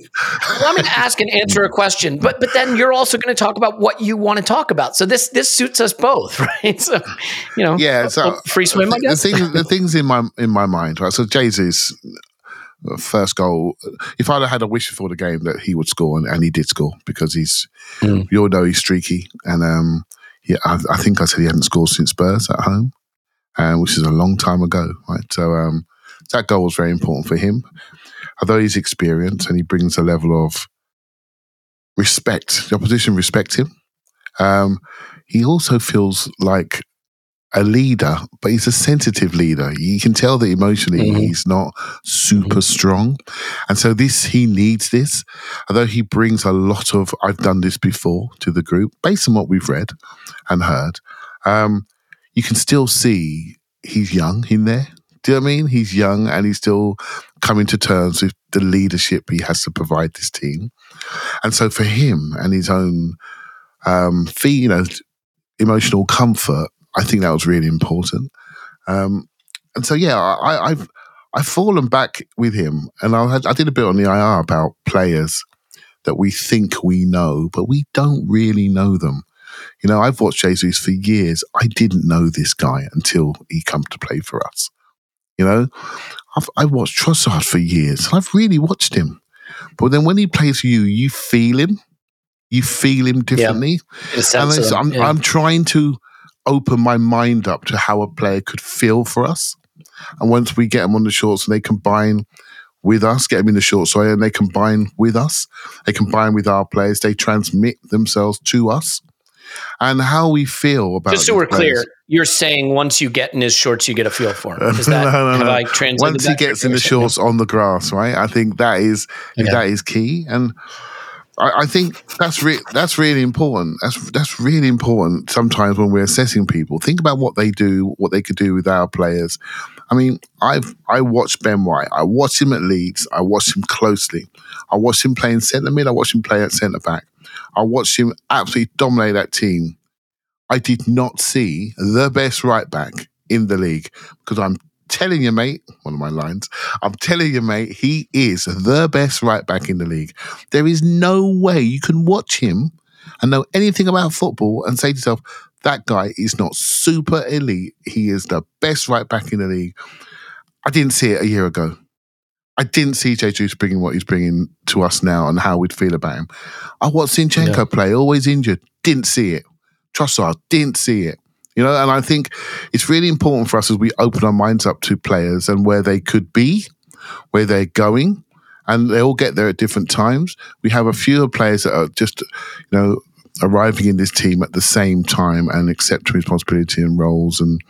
I'm going to ask and answer a question, but but then you're also going to talk about what you want to talk about. So this this suits us both, right? So you know, yeah, so a- a free swim, I the guess. thing, the things in my in my mind, right? So Jesus' first goal. If I'd had a wish for the game that he would score, and, and he did score because he's, Mm. we all know he's streaky, and um, yeah, I, I think I said he hadn't scored since Spurs at home, um, which is a long time ago, right? So um, that goal was very important for him. Although he's experienced and he brings a level of respect, the opposition respect him. Um, he also feels like a leader, but he's a sensitive leader. You can tell that emotionally he's not super strong. And so this he needs this. Although he brings a lot of I've done this before to the group, based on what we've read and heard. Um, you can still see he's young in there. Do you know what I mean? He's young and he's still coming to terms with the leadership he has to provide this team. And so for him and his own um, fee, you know, emotional comfort, I think that was really important. Um, and so, yeah, I, I've I've fallen back with him, and I, had, I did a bit on the IR about players that we think we know, but we don't really know them. You know, I've watched Jesus for years. I didn't know this guy until he come to play for us. You know, I've I watched Trossard for years. I've really watched him, but then when he plays for you, you feel him. You feel him differently. Sense And so I'm, yeah. I'm trying to open my mind up to how a player could feel for us. And once we get them on the shorts and they combine with us, get them in the short side and they combine with us, they combine with our players, they transmit themselves to us. And how we feel about Just so we're clear, you're saying once you get in his shorts, you get a feel for him. Is that no, no, have no. I translated Once he gets in the shorts on the grass, right? I think that is Okay. that is key, and I, I think that's re- that's really important. That's that's really important. Sometimes when we're assessing people, think about what they do, what they could do with our players. I mean, I've I watched Ben White. I watched him at Leeds. I watched him closely. I watched him play in centre mid. I watched him play at centre back. I watched him absolutely dominate that team. I did not see the best right back in the league because I'm telling you, mate, one of my lines, I'm telling you, mate, he is the best right back in the league. There is no way you can watch him and know anything about football and say to yourself, that guy is not super elite. He is the best right back in the league. I didn't see it a year ago. I didn't see Juice bringing what he's bringing to us now and how we'd feel about him. I watched Zinchenko play, always injured, didn't see it. Trossard didn't see it. You know, and I think it's really important for us as we open our minds up to players and where they could be, where they're going, and they all get there at different times. We have a few players that are just, you know, arriving in this team at the same time and accepting responsibility and roles and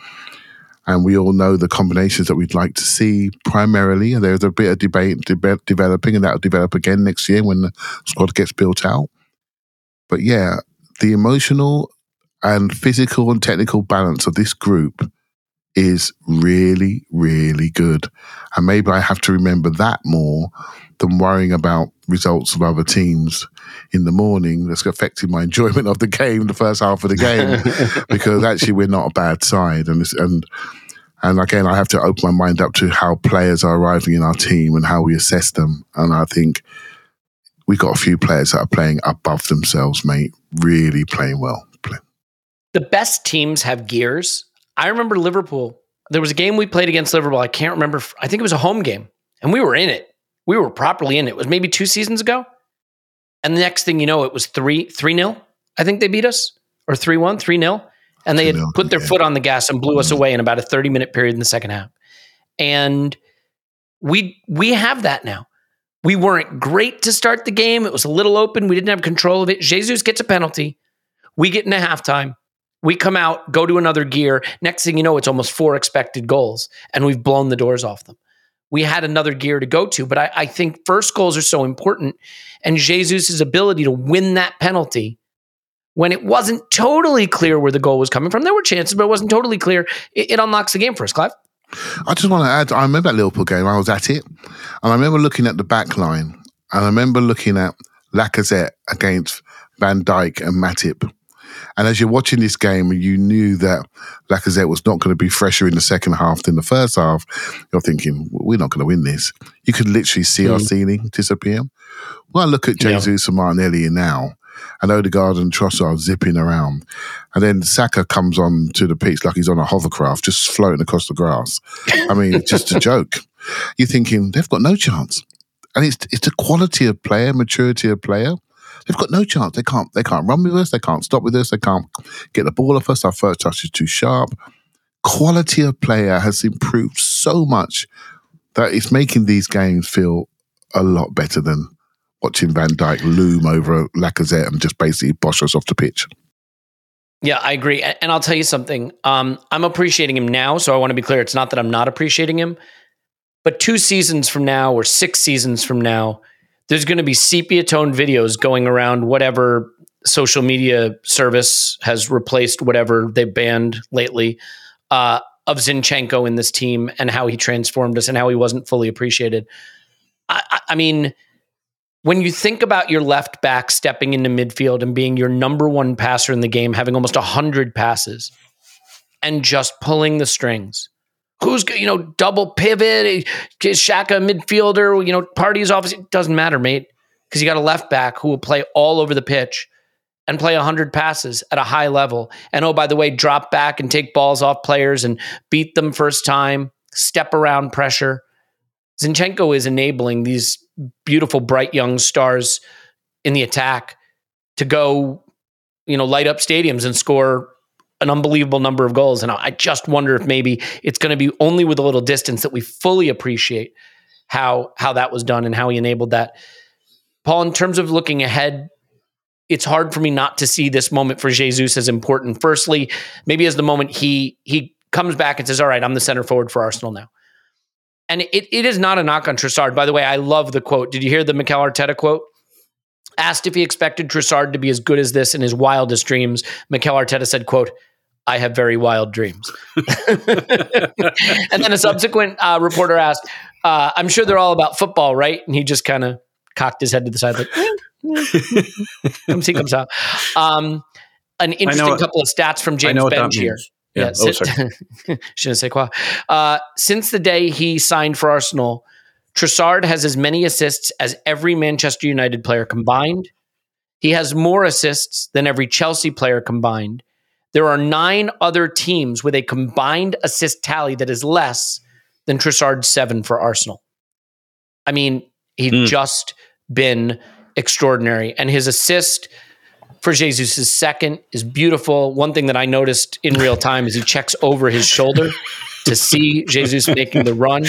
and we all know the combinations that we'd like to see primarily. And there's a bit of debate debe- developing, and that'll develop again next year when the squad gets built out. But yeah, the emotional and physical and technical balance of this group is really, really good. And maybe I have to remember that more than worrying about results of other teams in the morning that's affecting my enjoyment of the game, the first half of the game, because actually we're not a bad side. And, it's, and, and again, I have to open my mind up to how players are arriving in our team and how we assess them. And I think we've got a few players that are playing above themselves, mate, really playing well. The best teams have gears. I remember Liverpool. There was a game we played against Liverpool. I can't remember. I think it was a home game, and we were in it. We were properly in it. It was maybe two seasons ago. And the next thing you know, it was three three nil. I think they beat us or three one, three nil, and they had put their foot on the gas and blew us mm-hmm. away in about a thirty minute period in the second half. And we we have that now. We weren't great to start the game. It was a little open. We didn't have control of it. Jesus gets a penalty. We get into halftime. We come out, go to another gear. Next thing you know, it's almost four expected goals, and we've blown the doors off them. We had another gear to go to, but I, I think first goals are so important. And Jesus' ability to win that penalty when it wasn't totally clear where the goal was coming from, there were chances, but it wasn't totally clear. It, it unlocks the game for us, Clive. I just want to add, I remember that Liverpool game, I was at it, and I remember looking at the back line, and I remember looking at Lacazette against Van Dijk and Matip. And as you're watching this game, and you knew that Lacazette was not going to be fresher in the second half than the first half, you're thinking, we're not going to win this. You could literally see our Mm. ceiling disappear. Well, I look at Yeah. Jesus and Martinelli now, and Odegaard and Trossard zipping around, and then Saka comes on to the pitch like he's on a hovercraft, just floating across the grass. I mean, it's just a joke. You're thinking they've got no chance, and it's it's the quality of player, maturity of player. They've got no chance. They can't. They can't run with us. They can't stop with us. They can't get the ball off us. Our first touch is too sharp. Quality of player has improved so much that it's making these games feel a lot better than watching Van Dijk loom over Lacazette and just basically bosh us off the pitch. Yeah, I agree. And I'll tell you something. Um, I'm appreciating him now. So I want to be clear. It's not that I'm not appreciating him, but two seasons from now or six seasons from now, there's going to be sepia toned videos going around whatever social media service has replaced whatever they banned lately uh, of Zinchenko in this team and how he transformed us and how he wasn't fully appreciated. I, I mean, when you think about your left back stepping into midfield and being your number one passer in the game, having almost 100 passes and just pulling the strings. Who's, you know, double pivot, eh, is Xhaka midfielder, you know, Partey's off. It doesn't matter, mate, because you got a left back who will play all over the pitch and play 100 passes at a high level. And oh, by the way, drop back and take balls off players and beat them first time, step around pressure. Zinchenko is enabling these beautiful, bright young stars in the attack to go, you know, light up stadiums and score an unbelievable number of goals. And I just wonder if maybe it's going to be only with a little distance that we fully appreciate how how that was done and how he enabled that. Paul, in terms of looking ahead, it's hard for me not to see this moment for Jesus as important. Firstly, maybe as the moment he he comes back and says, "All right, I'm the center forward for Arsenal now." And it, it is not a knock on Trossard. By the way, I love the quote. Did you hear the Mikel Arteta quote? Asked if he expected Trossard to be as good as this in his wildest dreams, Mikel Arteta said, quote, I have very wild dreams. and then a subsequent uh, reporter asked, uh, I'm sure they're all about football, right? And he just kind of cocked his head to the side like, eh, eh, come see, comes out. Um, an interesting couple of stats from James Benge here. means. Yeah. Oh, sorry. je ne sais quoi. Uh, since the day he signed for Arsenal, Trossard has as many assists as every Manchester United player combined. He has more assists than every Chelsea player combined. There are nine other teams with a combined assist tally that is less than Trossard's seven for Arsenal. I mean, he's just been extraordinary. And his assist for Jesus' second is beautiful. One thing that I noticed in real time is he checks over his shoulder to see Jesus making the run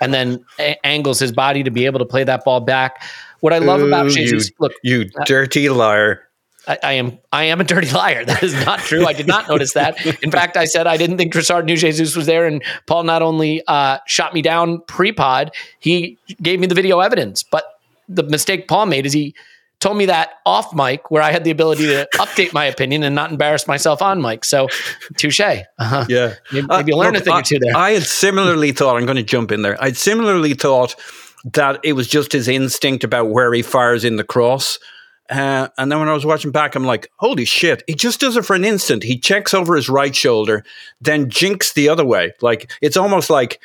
and then a- angles his body to be able to play that ball back. What I love about Jesus, you, look, you uh, dirty liar. I, I am I am a dirty liar. That is not true. I did not notice that. In fact, I said I didn't think Trossard knew Jesus was there, and Paul not only uh, shot me down pre-pod, he gave me the video evidence. But the mistake Paul made is he told me that off mic, where I had the ability to update my opinion and not embarrass myself on mic. So, touche. Uh-huh. Yeah. Maybe, maybe you learn a thing I, or two there. I had similarly thought, I'm going to jump in there. I'd similarly thought that it was just his instinct about where he fires in the cross. Uh, and then when I was watching back, I'm like, holy shit, he just does it for an instant. He checks over his right shoulder, then jinks the other way. Like, it's almost like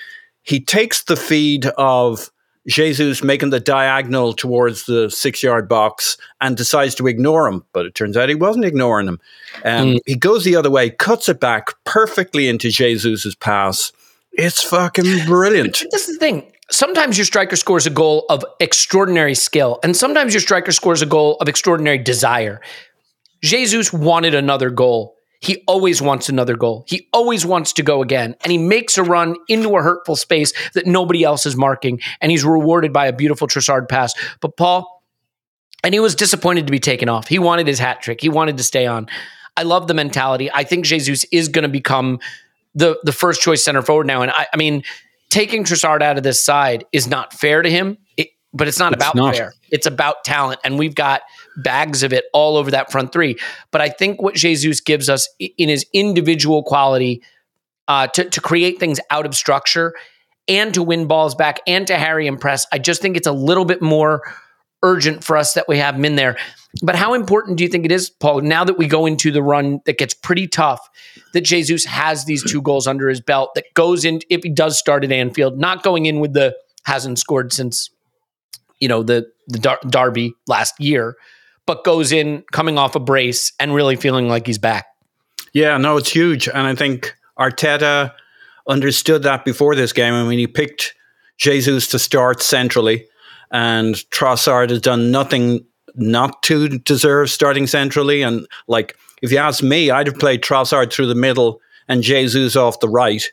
he takes the feed of Jesus making the diagonal towards the six yard box and decides to ignore him. But it turns out he wasn't ignoring him. Um, Mm. He goes the other way, cuts it back perfectly into Jesus's pass. It's fucking brilliant. This is the thing. Sometimes your striker scores a goal of extraordinary skill, and sometimes your striker scores a goal of extraordinary desire. Jesus wanted another goal. He always wants another goal. He always wants to go again. And he makes a run into a hurtful space that nobody else is marking. And he's rewarded by a beautiful Trossard pass. But Paul, and he was disappointed to be taken off. He wanted his hat trick. He wanted to stay on. I love the mentality. I think Jesus is going to become the the first choice center forward now. And I, I mean, taking Trossard out of this side is not fair to him. It, but it's not It's about not. fair. It's about talent, and we've got bags of it all over that front three. But I think what Jesus gives us in his individual quality uh, to to create things out of structure and to win balls back and to harry and press, I just think it's a little bit more urgent for us that we have him in there. But how important do you think it is, Paul, now that we go into the run that gets pretty tough, that Jesus has these two goals under his belt that goes in, if he does start at Anfield, not going in with the hasn't scored since, you know, the, the Derby last year, but goes in coming off a brace and really feeling like he's back. Yeah, no, it's huge. And I think Arteta understood that before this game. I mean, he picked Jesus to start centrally, and Trossard has done nothing not to deserve starting centrally. And like, if you ask me, I'd have played Trossard through the middle and Jesus off the right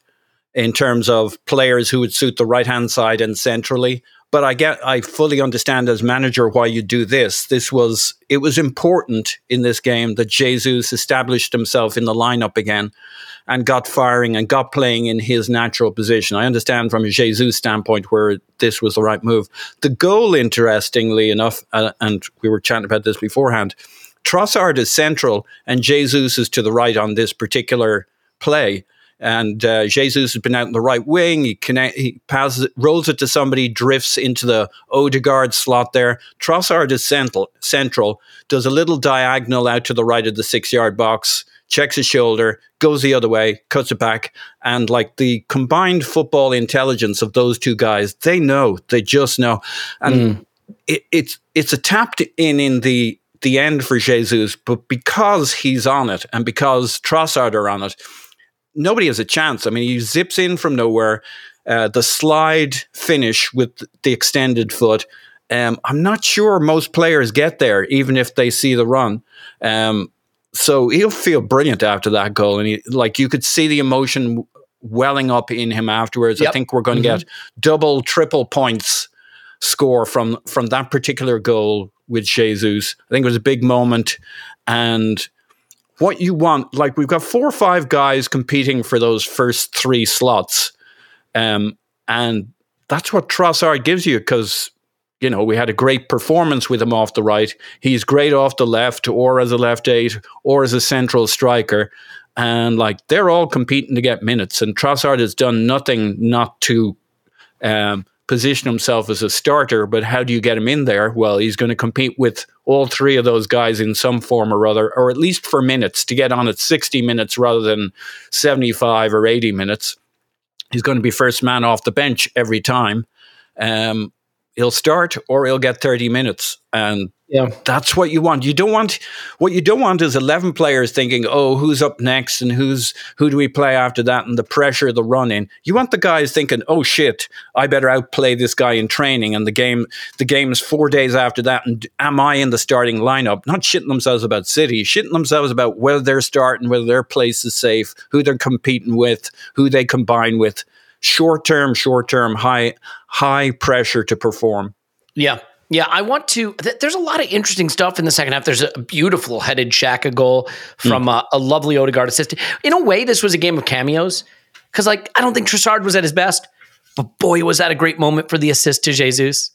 in terms of players who would suit the right hand side and centrally. But I get, I fully understand as manager why you do this. This was, it was important in this game that Jesus established himself in the lineup again and got firing and got playing in his natural position. I understand from a Jesus standpoint where this was the right move. The goal, interestingly enough, uh, and we were chatting about this beforehand, Trossard is central and Jesus is to the right on this particular play. And uh, Jesus has been out in the right wing. He connect, he passes, rolls it to somebody, drifts into the Odegaard slot there. Trossard is central, central, does a little diagonal out to the right of the six-yard box, checks his shoulder, goes the other way, cuts it back, and like the combined football intelligence of those two guys, they know, they just know, and it, it's it's a tapped in in the the end for Jesus, but because he's on it and because Trossard are on it, nobody has a chance. I mean, he zips in from nowhere. Uh, the slide finish with the extended foot. Um, I'm not sure most players get there, even if they see the run. Um, so he'll feel brilliant after that goal, and he, like you could see the emotion welling up in him afterwards. I think we're going to Mhm. get double, triple points score from from that particular goal with Jesus. I think it was a big moment, and what you want, like we've got four or five guys competing for those first three slots, um, and that's what Trossard gives you because you know we had a great performance with him off the right. He's great off the left, or as a left eight, or as a central striker. And like they're all competing to get minutes, and Trossard has done nothing not to um, position himself as a starter. But how do you get him in there? Well, he's going to compete with all three of those guys in some form or other, or at least for minutes to get on at 60 minutes rather than 75 or 80 minutes. He's going to be first man off the bench every time. Um, he'll start or he'll get 30 minutes. And yeah. that's what you want. You don't want what you don't want is 11 players thinking, "Oh, who's up next and who's who do we play after that?" and the pressure, the running. You want the guys thinking, "Oh shit, I better outplay this guy in training and the game the game's 4 days after that and am I in the starting lineup?" Not shitting themselves about City, shitting themselves about whether they're starting, whether their place is safe, who they're competing with, who they combine with. Short term, short term, high high pressure to perform. Yeah. Yeah, I want to. Th- there's a lot of interesting stuff in the second half. There's a beautiful headed Xhaka goal from uh, a lovely Odegaard assist. In a way, this was a game of cameos because, like, I don't think Trossard was at his best, but boy, was that a great moment for the assist to Jesus.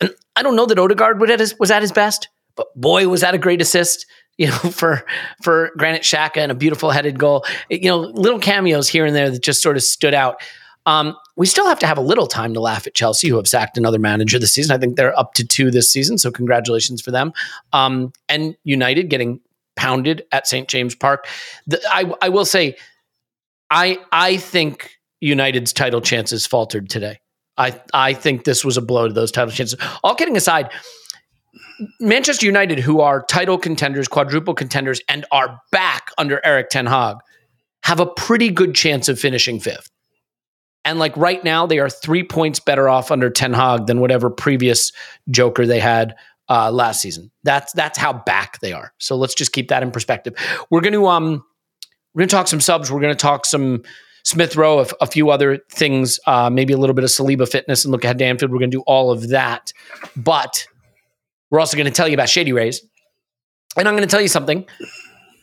And I don't know that Odegaard would at his, was at his best, but boy, was that a great assist. You know, for for Granit Xhaka and a beautiful headed goal. You know, little cameos here and there that just sort of stood out. Um, we still have to have a little time to laugh at Chelsea, who have sacked another manager this season. I think they're up to two this season, so congratulations for them. Um, and United getting pounded at St. James Park. The, I, I will say, I I think United's title chances faltered today. I I think this was a blow to those title chances. All kidding aside, Manchester United, who are title contenders, quadruple contenders, and are back under Erik Ten Hag, have a pretty good chance of finishing fifth. And like right now, they are three points better off under Ten Hag than whatever previous Joker they had uh, last season. That's that's how back they are. So let's just keep that in perspective. We're going to um we're going to talk some subs. We're going to talk some Smith Rowe, a, a few other things, uh, maybe a little bit of Saliba fitness, and look ahead to Anfield. We're going to do all of that, but we're also going to tell you about Shady Rays, and I'm going to tell you something.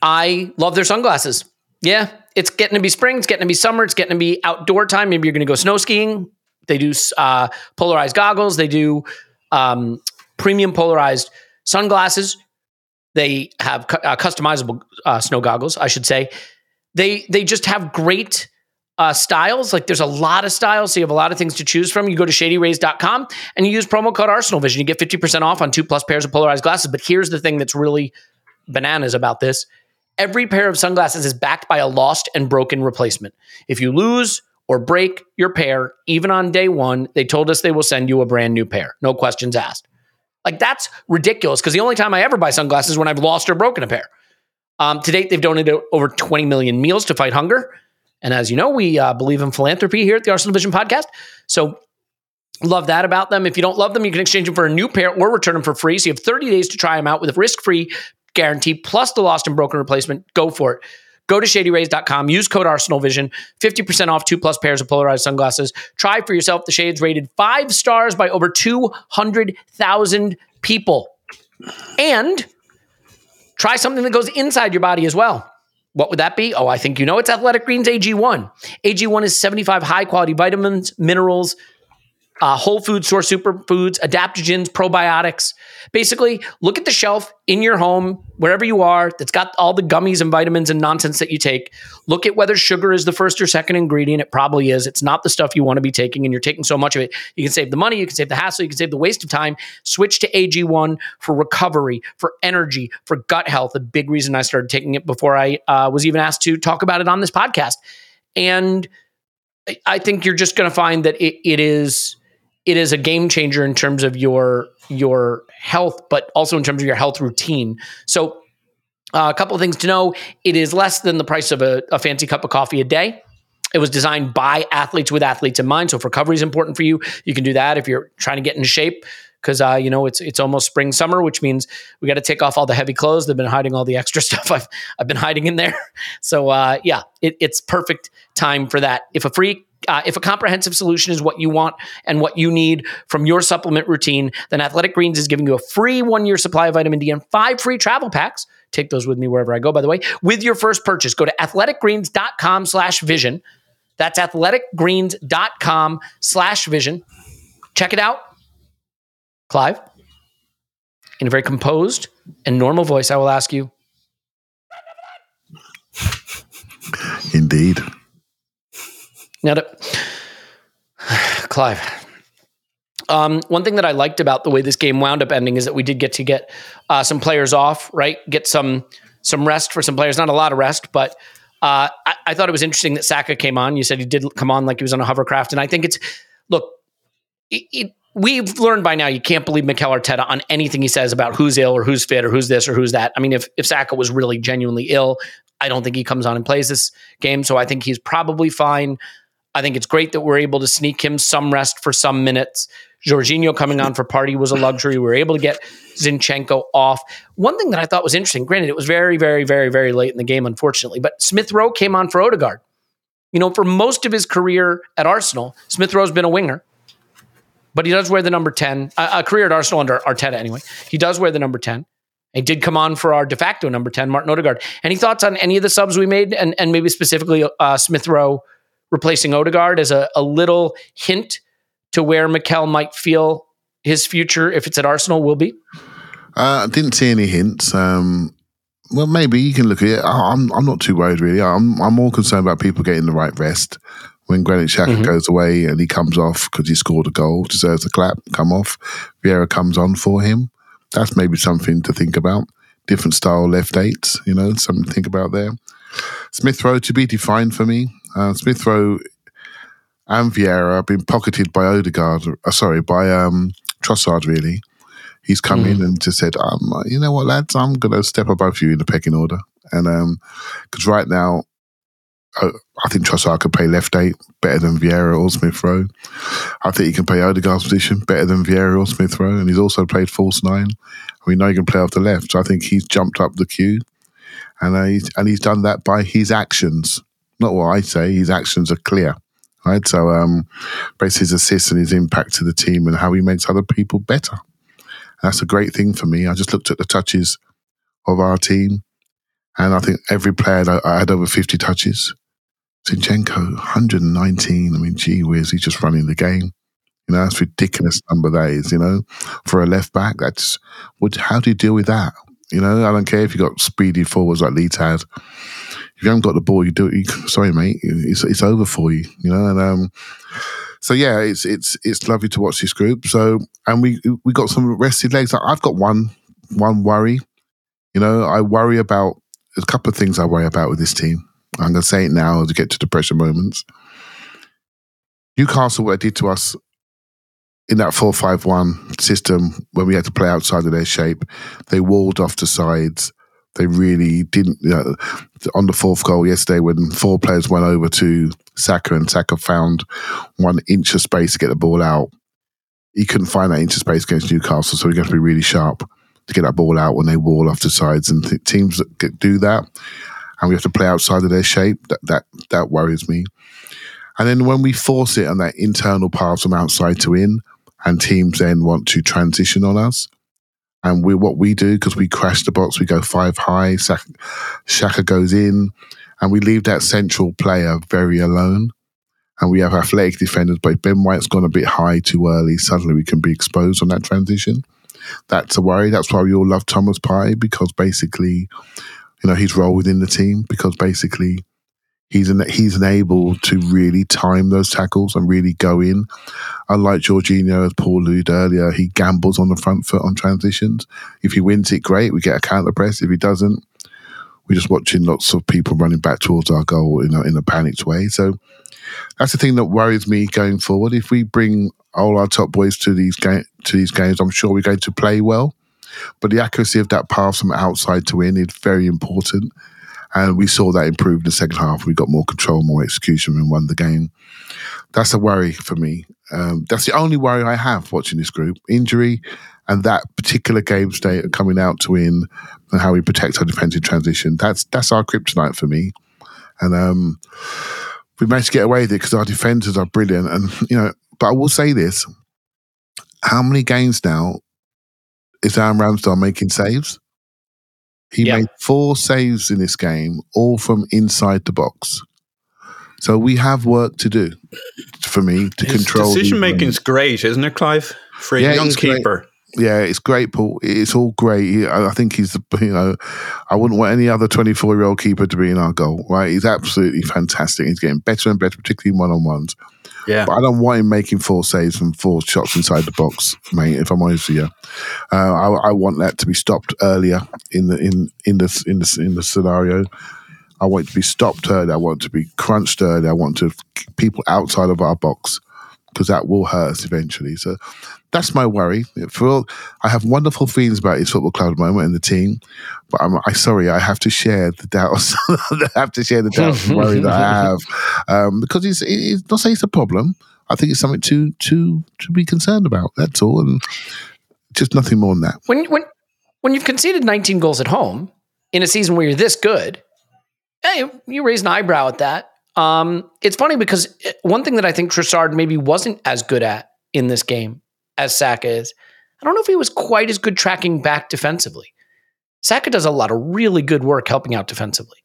I love their sunglasses. Yeah, it's getting to be spring. It's getting to be summer. It's getting to be outdoor time. Maybe you're going to go snow skiing. They do uh, polarized goggles. They do um, premium polarized sunglasses. They have cu- uh, customizable uh, snow goggles, I should say. They they just have great uh, styles. Like there's a lot of styles, so you have a lot of things to choose from. You go to shadyrays.com and you use promo code Arsenal Vision. You get 50% off on two plus pairs of polarized glasses. But here's the thing that's really bananas about this. Every pair of sunglasses is backed by a lost and broken replacement. If you lose or break your pair, even on day one, they told us they will send you a brand new pair. No questions asked. Like that's ridiculous because the only time I ever buy sunglasses is when I've lost or broken a pair. Um, to date, they've donated over 20 million meals to fight hunger. And as you know, we uh, believe in philanthropy here at the Arsenal Vision podcast. So love that about them. If you don't love them, you can exchange them for a new pair or return them for free. So you have 30 days to try them out with a risk free guarantee plus the lost and broken replacement. Go for it. Go to shadyrays.com, use code Arsenal Vision, 50% off two plus pairs of polarized sunglasses. Try for yourself the shades rated five stars by over 200,000 people. And try something that goes inside your body as well. What would that be? Oh, I think you know it's Athletic Greens AG1. AG1 is 75 high quality vitamins, minerals, uh, whole food source superfoods, adaptogens, probiotics. Basically, look at the shelf in your home, wherever you are, that's got all the gummies and vitamins and nonsense that you take. Look at whether sugar is the first or second ingredient. It probably is. It's not the stuff you want to be taking, and you're taking so much of it. You can save the money, you can save the hassle, you can save the waste of time. Switch to AG1 for recovery, for energy, for gut health. A big reason I started taking it before I uh, was even asked to talk about it on this podcast. And I think you're just going to find that it, it is it is a game changer in terms of your your health, but also in terms of your health routine. So, uh, a couple of things to know: it is less than the price of a, a fancy cup of coffee a day. It was designed by athletes with athletes in mind. So, if recovery is important for you, you can do that. If you're trying to get in shape, because uh, you know it's it's almost spring summer, which means we got to take off all the heavy clothes. They've been hiding all the extra stuff I've I've been hiding in there. So uh, yeah, it, it's perfect time for that. If a free uh, if a comprehensive solution is what you want and what you need from your supplement routine, then Athletic Greens is giving you a free one year supply of vitamin D and five free travel packs. Take those with me wherever I go, by the way. With your first purchase, go to athleticgreens.com slash vision. That's athleticgreens.com slash vision. Check it out. Clive, in a very composed and normal voice, I will ask you. Indeed. Now, to, Clive, um, one thing that I liked about the way this game wound up ending is that we did get to get uh, some players off, right? Get some some rest for some players. Not a lot of rest, but uh, I, I, thought it was interesting that Saka came on. You said he did come on like he was on a hovercraft, and I think it's look. It, it, we've learned by now you can't believe Mikel Arteta on anything he says about who's ill or who's fit or who's this or who's that. I mean, if if Saka was really genuinely ill, I don't think he comes on and plays this game. So I think he's probably fine. I think it's great that we're able to sneak him some rest for some minutes. Jorginho coming on for Partey was a luxury. We were able to get Zinchenko off. One thing that I thought was interesting, granted, it was very, very, very, very late in the game, unfortunately, but Smith Rowe came on for Odegaard. You know, for most of his career at Arsenal, Smith Rowe's been a winger, but he does wear the number 10, a, a career at Arsenal under Arteta anyway. He does wear the number 10. He did come on for our de facto number 10, Martin Odegaard. Any thoughts on any of the subs we made and, and maybe specifically uh, Smith Rowe replacing Odegaard as a, a little hint to where Mikel might feel his future, if it's at Arsenal, will be? Uh, I didn't see any hints. Um, well, maybe you can look at it. I'm I'm not too worried really. I'm I'm more concerned about people getting the right rest. When Granit Xhaka mm-hmm. goes away and he comes off because he scored a goal, deserves a clap, come off. Vieira comes on for him. That's maybe something to think about. Different style left eights, you know, something to think about there. Smith Rowe to be defined for me. Uh, Smith Rowe and Vieira have been pocketed by Odegaard, uh, sorry, by um, Trossard, really. He's come mm. in and just said, um, you know what, lads, I'm going to step above you in the pecking order. And because um, right now, uh, I think Trossard could play left eight better than Vieira or Smith Rowe. I think he can play Odegaard's position better than Vieira or Smith Rowe. And he's also played false nine. We know he can play off the left. So I think he's jumped up the queue. And, he's, and he's done that by his actions not what I say. His actions are clear, right? So, um, basically, his assists and his impact to the team and how he makes other people better. And that's a great thing for me. I just looked at the touches of our team, And I think every player that I had over 50 touches. Zinchenko, 119. I mean, gee whiz, he's just running the game. You know, that's ridiculous number that is, you know, for a left back. That's what, how do you deal with that? You know, I don't care if you got speedy forwards like Leeds had. If you haven't got the ball, you do it. Sorry, mate, it's, it's over for you, you know, and, um, so yeah, it's it's it's lovely to watch this group. So and we we got some rested legs. I've got one one worry. You know, I worry about a couple of things I worry about with this team. I'm going to say it now to get to the pressure moments. Newcastle, what they did to us in that 4 5 1 system when we had to play outside of their shape, they walled off the sides. They really didn't. You know, on the fourth goal yesterday, when four players went over to Saka and Saka found one inch of space to get the ball out, he couldn't find that inch of space against Newcastle. So we got to be really sharp to get that ball out when they wall off the sides. And th- teams that do that, and we have to play outside of their shape, that that that worries me. And then when we force it on that internal pass from outside to in, and teams then want to transition on us, and we what we do because we crash the box, we go five high. Xhaka goes in, and we leave that central player very alone. And we have athletic defenders, but if Ben White's gone a bit high too early, suddenly we can be exposed on that transition. That's a worry. That's why we all love Thomas Partey because basically, you know, his role within the team because basically he's an, he's able to really time those tackles and really go in. Unlike Jorginho, as Paul alluded earlier, he gambles on the front foot on transitions. If he wins it, great, we get a counter press. If he doesn't, we're just watching lots of people running back towards our goal in a, in a panicked way. So that's the thing that worries me going forward. If we bring all our top boys to these ga- to these games, I'm sure we're going to play well. But the accuracy of that pass from outside to in is very important. And we saw that improve in the second half. We got more control, more execution, and won the game. That's a worry for me. Um, that's the only worry I have watching this group. Injury and that particular game state coming out to win and how we protect our defensive transition. That's that's our kryptonite for me. And um, we managed to get away with it because our defenders are brilliant. And you know, but I will say this: how many games now is Aaron Ramsdale making saves? He Yeah. made four saves in this game, all from inside the box. So we have work to do for me to His control decision runs. making's great, isn't it, Clive? For a young it's great. keeper. Yeah, it's great, Paul. It's all great. I I think he's, the you know, I wouldn't want any other 24 year old keeper to be in our goal, right? He's absolutely fantastic. He's getting better and better, particularly one on ones. Yeah. But I don't want him making four saves and four shots inside the box, mate. If I'm honest with you, uh, I, I want that to be stopped earlier in the in in the in the in the scenario. I want it to be stopped early. I want it to be crunched early. I want to people outside of our box because that will hurt us eventually. So that's my worry. For all, I have wonderful feelings about his football club at the moment and the team, but I'm I sorry I have to share the doubts. I have to share the doubts and worry that I have um, because it's it's not saying it's a problem. I think it's something to to to be concerned about. That's all, and just nothing more than that. When when when you've conceded 19 goals at home in a season where you're this good, hey, you raise an eyebrow at that. Um, it's funny because one thing that I think Trossard maybe wasn't as good at in this game as Saka is, I don't know if he was quite as good tracking back defensively. Saka does a lot of really good work helping out defensively,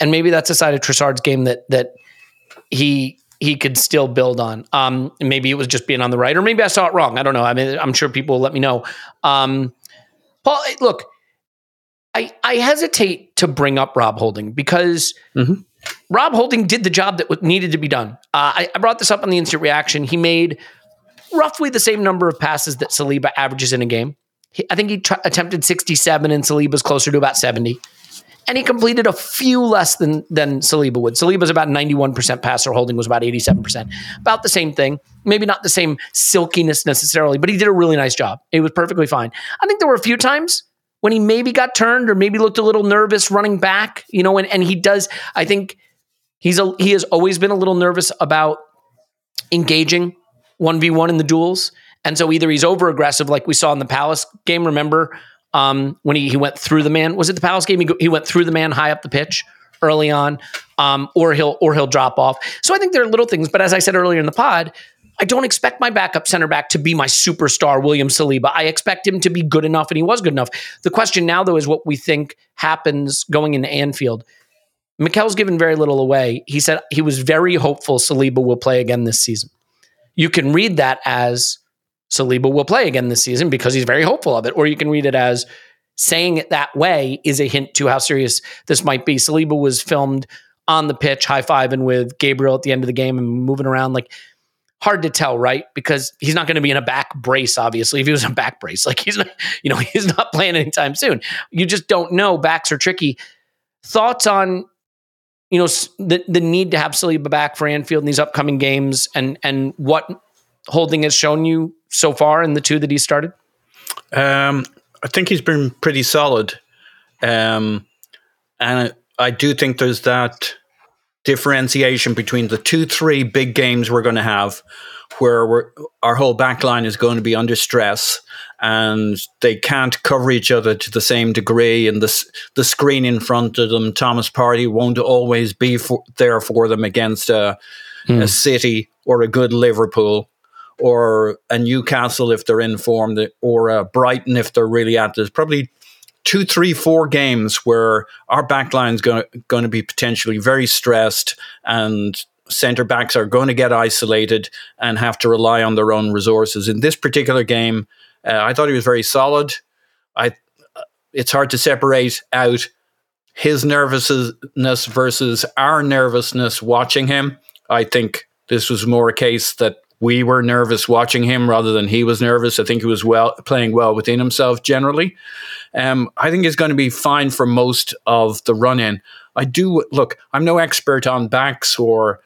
and maybe that's a side of Trossard's game that that he he could still build on. Um, maybe it was just being on the right, or maybe I saw it wrong. I don't know. I mean, I'm sure people will let me know. Um, Paul, look, I I hesitate to bring up Rob Holding because Rob Holding did the job that needed to be done. Uh, I, I brought this up on the instant reaction. He made roughly the same number of passes that Saliba averages in a game. I think he tr- attempted 67 and Saliba's closer to about 70. And he completed a few less than than Saliba would. Saliba's about 91% passer, Holding was about 87%. About the same thing. Maybe not the same silkiness necessarily, but he did a really nice job. It was perfectly fine. I think there were a few times when he maybe got turned or maybe looked a little nervous running back, you know, and, and he does, I think he's a, he has always been a little nervous about engaging 1v1 in the duels. And so either he's over aggressive, like we saw in the Palace game, remember um, when he, he went through the man? Was it the Palace game? He, go, he went through the man high up the pitch early on, um, or he'll or he'll drop off. So I think there are little things. But as I said earlier in the pod, I don't expect my backup center back to be my superstar, William Saliba. I expect him to be good enough, and he was good enough. The question now, though, is what we think happens going into Anfield. Mikel's given very little away. He said he was very hopeful Saliba will play again this season. You can read that as Saliba will play again this season because he's very hopeful of it, or you can read it as saying it that way is a hint to how serious this might be. Saliba was filmed on the pitch, high fiving with Gabriel at the end of the game and moving around like hard to tell, right? Because he's not going to be in a back brace, obviously. If he was in a back brace, like he's not, you know, he's not playing anytime soon. You just don't know. Backs are tricky. Thoughts on, you know, the the need to have Saliba back for Anfield in these upcoming games, and and what Holding has shown you so far in the two that he started. Um, I think he's been pretty solid, um, and I, I do think there's that differentiation between the two, three big games we're going to have, where our whole back line is going to be under stress and they can't cover each other to the same degree. And the, the screen in front of them, Thomas Partey, won't always be for, there for them against a, mm. a City or a good Liverpool or a Newcastle if they're informed, or a Brighton if they're really at this. Probably two, three, four games where our backline is going to be potentially very stressed and centre backs are going to get isolated and have to rely on their own resources. In this particular game, uh, I thought he was very solid. I it's hard to separate out his nervousness versus our nervousness watching him. I think this was more a case that we were nervous watching him rather than he was nervous. I think he was well playing well within himself generally. Um, I think he's going to be fine for most of the run in. I do look. I'm no expert on backs or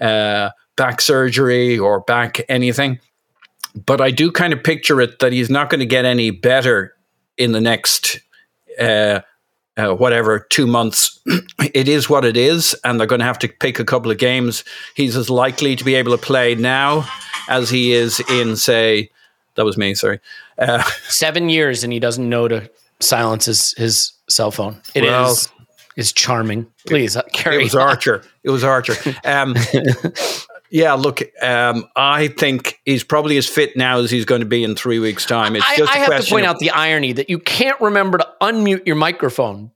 uh, back surgery or back anything, but I do kind of picture it that he's not going to get any better in the next uh, uh, whatever two months. it is what it is, and they're going to have to pick a couple of games. He's as likely to be able to play now as he is in, say, that was me. Sorry, uh, seven years, and he doesn't know to silence his his cell phone. It well, is is charming. Please uh, carry. It was on. Archer. It was Archer. Um, Yeah, look, um, I think he's probably as fit now as he's going to be in three weeks' time. It's just I, I have to point of- out the irony that you can't remember to unmute your microphone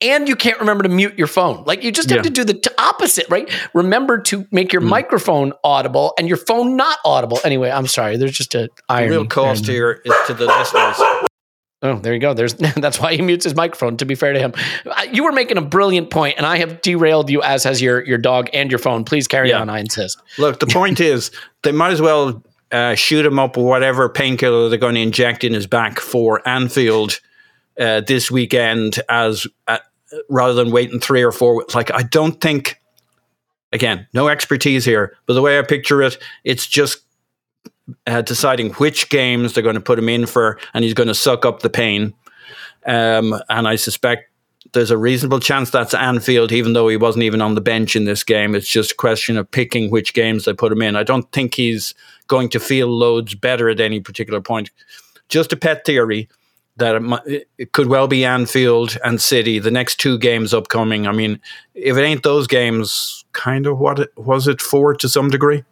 and you can't remember to mute your phone. Like you just have yeah. to do the t- opposite, right? Remember to make your mm. microphone audible and your phone not audible. Anyway, I'm sorry. There's just a irony. The real cost here is to the listeners. Oh, there you go. There's that's why he mutes his microphone. To be fair to him, you were making a brilliant point, and I have derailed you as has your your dog and your phone. Please carry yeah. on. I insist. Look, the point is they might as well uh, shoot him up with whatever painkiller they're going to inject in his back for Anfield uh, this weekend, as uh, rather than waiting three or four. Like I don't think. Again, no expertise here, but the way I picture it, it's just uh, deciding which games they're going to put him in for, and he's going to suck up the pain. Um, and I suspect there's a reasonable chance that's Anfield, even though he wasn't even on the bench in this game. It's just a question of picking which games they put him in. I don't think he's going to feel loads better at any particular point. Just a pet theory that it, might, it could well be Anfield and City, the next two games upcoming. I mean, if it ain't those games, kind of what it, was it for to some degree?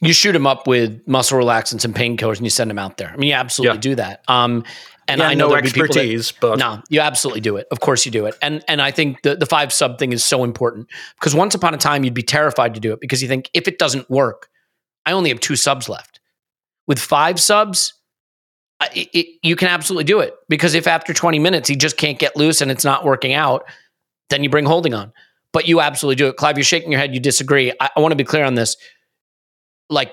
You shoot him up with muscle relaxants and painkillers and you send him out there. I mean, you absolutely yeah. do that. Um, and yeah, I know no expertise, that, but no, you absolutely do it. Of course you do it. And and I think the, the five sub thing is so important because once upon a time you'd be terrified to do it because you think if it doesn't work, I only have two subs left. With five subs, it, it, you can absolutely do it because if after 20 minutes he just can't get loose and it's not working out, then you bring holding on. But you absolutely do it. Clive, you're shaking your head. You disagree. I, I want to be clear on this like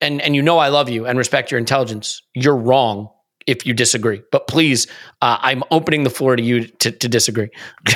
and and you know I love you and respect your intelligence. You're wrong if you disagree. But please, uh, I'm opening the floor to you to, to disagree.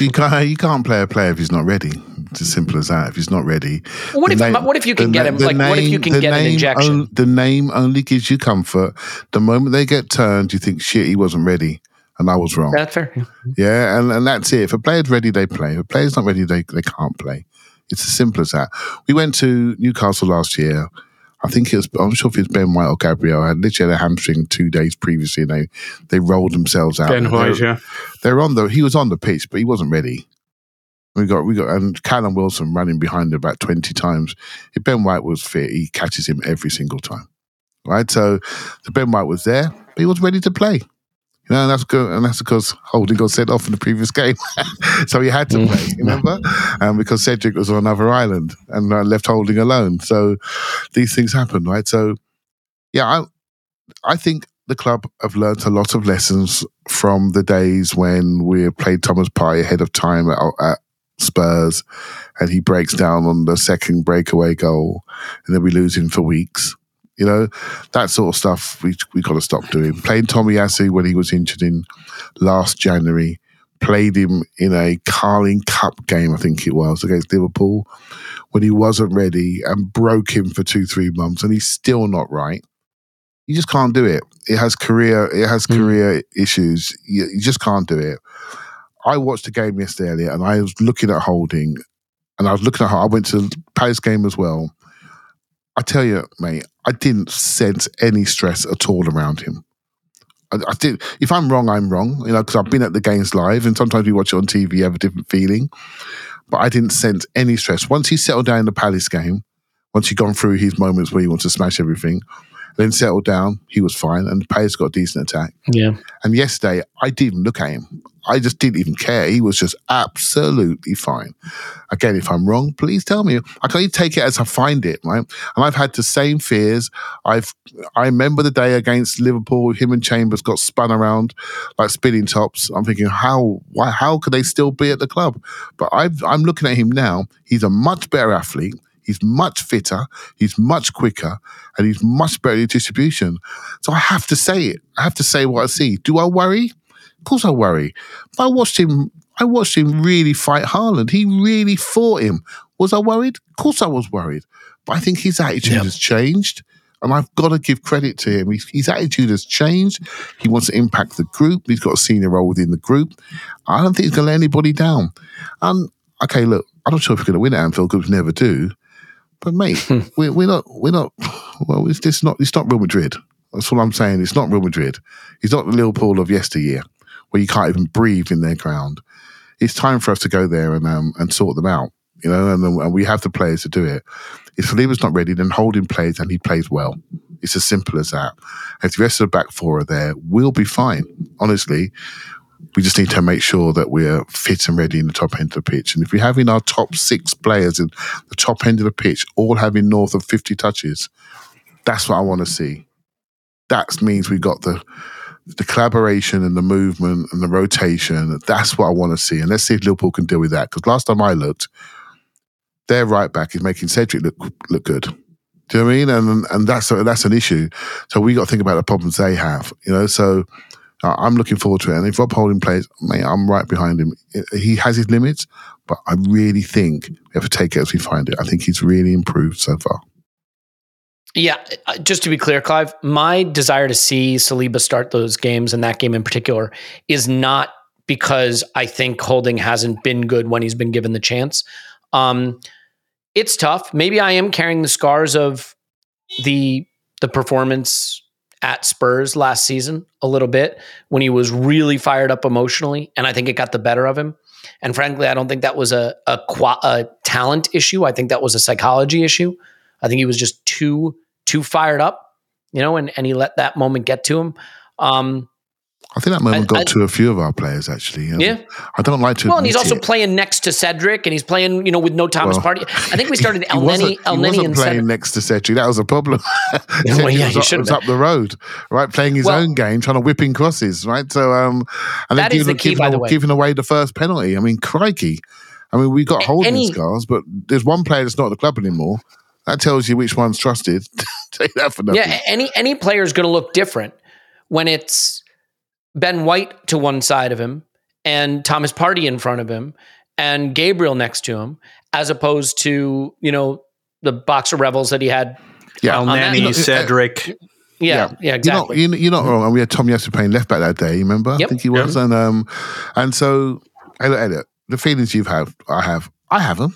you, can't, you can't play a player if he's not ready. It's as simple as that. If he's not ready, what if name, what if you can get him? Like, name, what if you can get an injection? On, the name only gives you comfort. The moment they get turned, you think, "Shit, he wasn't ready," and I was wrong. That's fair. Yeah, and, and that's it. If a player's ready, they play. If a player's not ready, they they can't play. It's as simple as that. We went to Newcastle last year. I think it was, I'm sure if it's Ben White or Gabriel. I had literally had a hamstring two days previously and they, they rolled themselves out. Ben White, yeah. They're on the, he was on the pitch, but he wasn't ready. We got we got and Callum Wilson running behind him about twenty times. If Ben White was fit, he catches him every single time. Right, so the Ben White was there, but he was ready to play. You know, and that's good, and that's because Holding got sent off in the previous game, so he had to Mm. play. Remember, um, because Cedric was on another island and uh, left Holding alone. So these things happen, right? So yeah, I I think the club have learnt a lot of lessons from the days when we played Thomas Partey ahead of time at, at Spurs, and he breaks down on the second breakaway goal, and then we lose him for weeks. You know, that sort of stuff we we got to stop doing. Playing Tomiyasu when he was injured in last January, played him in a Carling Cup game, I think it was, against Liverpool, when he wasn't ready and broke him for two, three months, and he's still not right. You just can't do it. It has career. It has hmm. career issues. You, you just can't do it. I watched the game yesterday, and I was looking at Holding, and I was looking at. I went to the Palace game as well. I tell you, mate, I didn't sense any stress at all around him. I, I did. If I'm wrong, I'm wrong. You know, because I've been at the games live, and sometimes we watch it on TV, you have a different feeling. But I didn't sense any stress once he settled down in the Palace game. Once he'd gone through his moments where he wants to smash everything, then settled down, he was fine, and Palace got a decent attack. Yeah. And yesterday, I didn't look at him. I just didn't even care. He was just absolutely fine. Again, if I'm wrong, please tell me. I can only take it as I find it, right? And I've had the same fears. I've I remember the day against Liverpool, him and Chambers got spun around like spinning tops. I'm thinking, how why how could they still be at the club? But I've, I'm looking at him now. He's a much better athlete. He's much fitter. He's much quicker, and he's much better in distribution. So I have to say it. I have to say what I see. Do I worry? Of course I worry. But I watched him. I watched him really fight Haaland. He really fought him. Was I worried? Of course I was worried. But I think his attitude has changed. And I've got to give credit to him. His, his attitude has changed. He wants to impact the group. He's got a senior role within the group. I don't think he's going to let anybody down. And okay, look, I'm not sure if we're going to win at Anfield because we never do. But mate, we're, we're not, we're not. Well, it's just not. It's not Real Madrid. That's what I'm saying. It's not Real Madrid. It's not the Liverpool of yesteryear, where you can't even breathe in their ground. It's time for us to go there and um, and sort them out. You know, and, and we have the players to do it. If Saliba's not ready, then Holding plays and he plays well. It's as simple as that. If the rest of the back four are there, we'll be fine. Honestly, we just need to make sure that we're fit and ready in the top end of the pitch. And if we're having our top six players in the top end of the pitch, all having north of 50 touches, that's what I want to see. That means we got the the collaboration and the movement and the rotation. That's what I want to see. And let's see if Liverpool can deal with that. Because last time I looked, their right back is making Cedric look look good. Do you know what I mean? And and that's a, that's an issue. So we got to think about the problems they have. You know, so uh, I'm looking forward to it. And if Rob Holding plays, mate, I'm right behind him. He has his limits, but I really think we have to take it as we find it. I think he's really improved so far. Yeah, uh, just to be clear, Clive, my desire to see Saliba start those games and that game in particular is not because I think Holding hasn't been good when he's been given the chance. Um, it's tough. Maybe I am carrying the scars of the the performance at Spurs last season a little bit when he was really fired up emotionally, and I think it got the better of him. And frankly, I don't think that was a a, a talent issue. I think that was a psychology issue. I think he was just too too fired up, you know, and and he let that moment get to him. Um, I think that moment I- got I- to a few of our players actually. I- Yeah. I don't like to. well, and he's also it. playing next to Cedric, and he's playing, you know, with no Thomas Well, Partey. I think we started Elneny, El he Neni, wasn't and playing Cedric. next to Cedric. That was a problem. Cedric Well, yeah, was, he up, should have was up the road, right, playing his Well- own game, trying to whip in crosses, right. So, um, and then giving, the key, giving, by the way. giving away the first penalty. I mean, crikey! I mean, we got holding any- scars, but there's one player that's not at the club anymore. That tells you which one's trusted. Take that for nothing. Yeah, any any player is going to look different when it's Ben White to one side of him and Thomas Partey in front of him and Gabriel next to him, as opposed to you know the boxer rebels that he had. Yeah. on that- Elneny, Cedric. Yeah, yeah, exactly. You're not, you're not wrong. And we had Tomiyasu playing left back that day. Remember? Yep. I think he was. And um, and so, Elliot, Elliot, the feelings you've had, I have, I have them.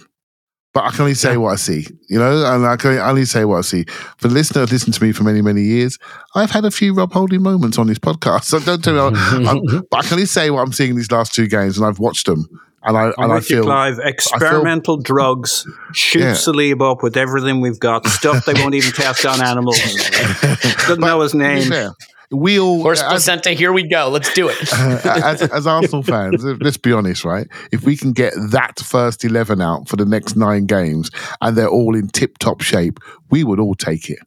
But I can only say what I see, you know, and I can only say what I see. For the listener who's listened to me for many, many years, I've had a few Rob Holding moments on this podcast. So don't tell me, I'm, I'm- but I can only say what I'm seeing in these last two games, and I've watched them, And I and I feel Clive. I feel- Experimental drugs shoot Yeah. Saliba up with everything we've got. Stuff they won't even test on animals. Doesn't know his name. fair, we all Horse as- placenta, here we go. Let's do it. as, as Arsenal fans, let's be honest, right? If we can get that first 11 out for the next nine games and they're all in tip top shape, we would all take it.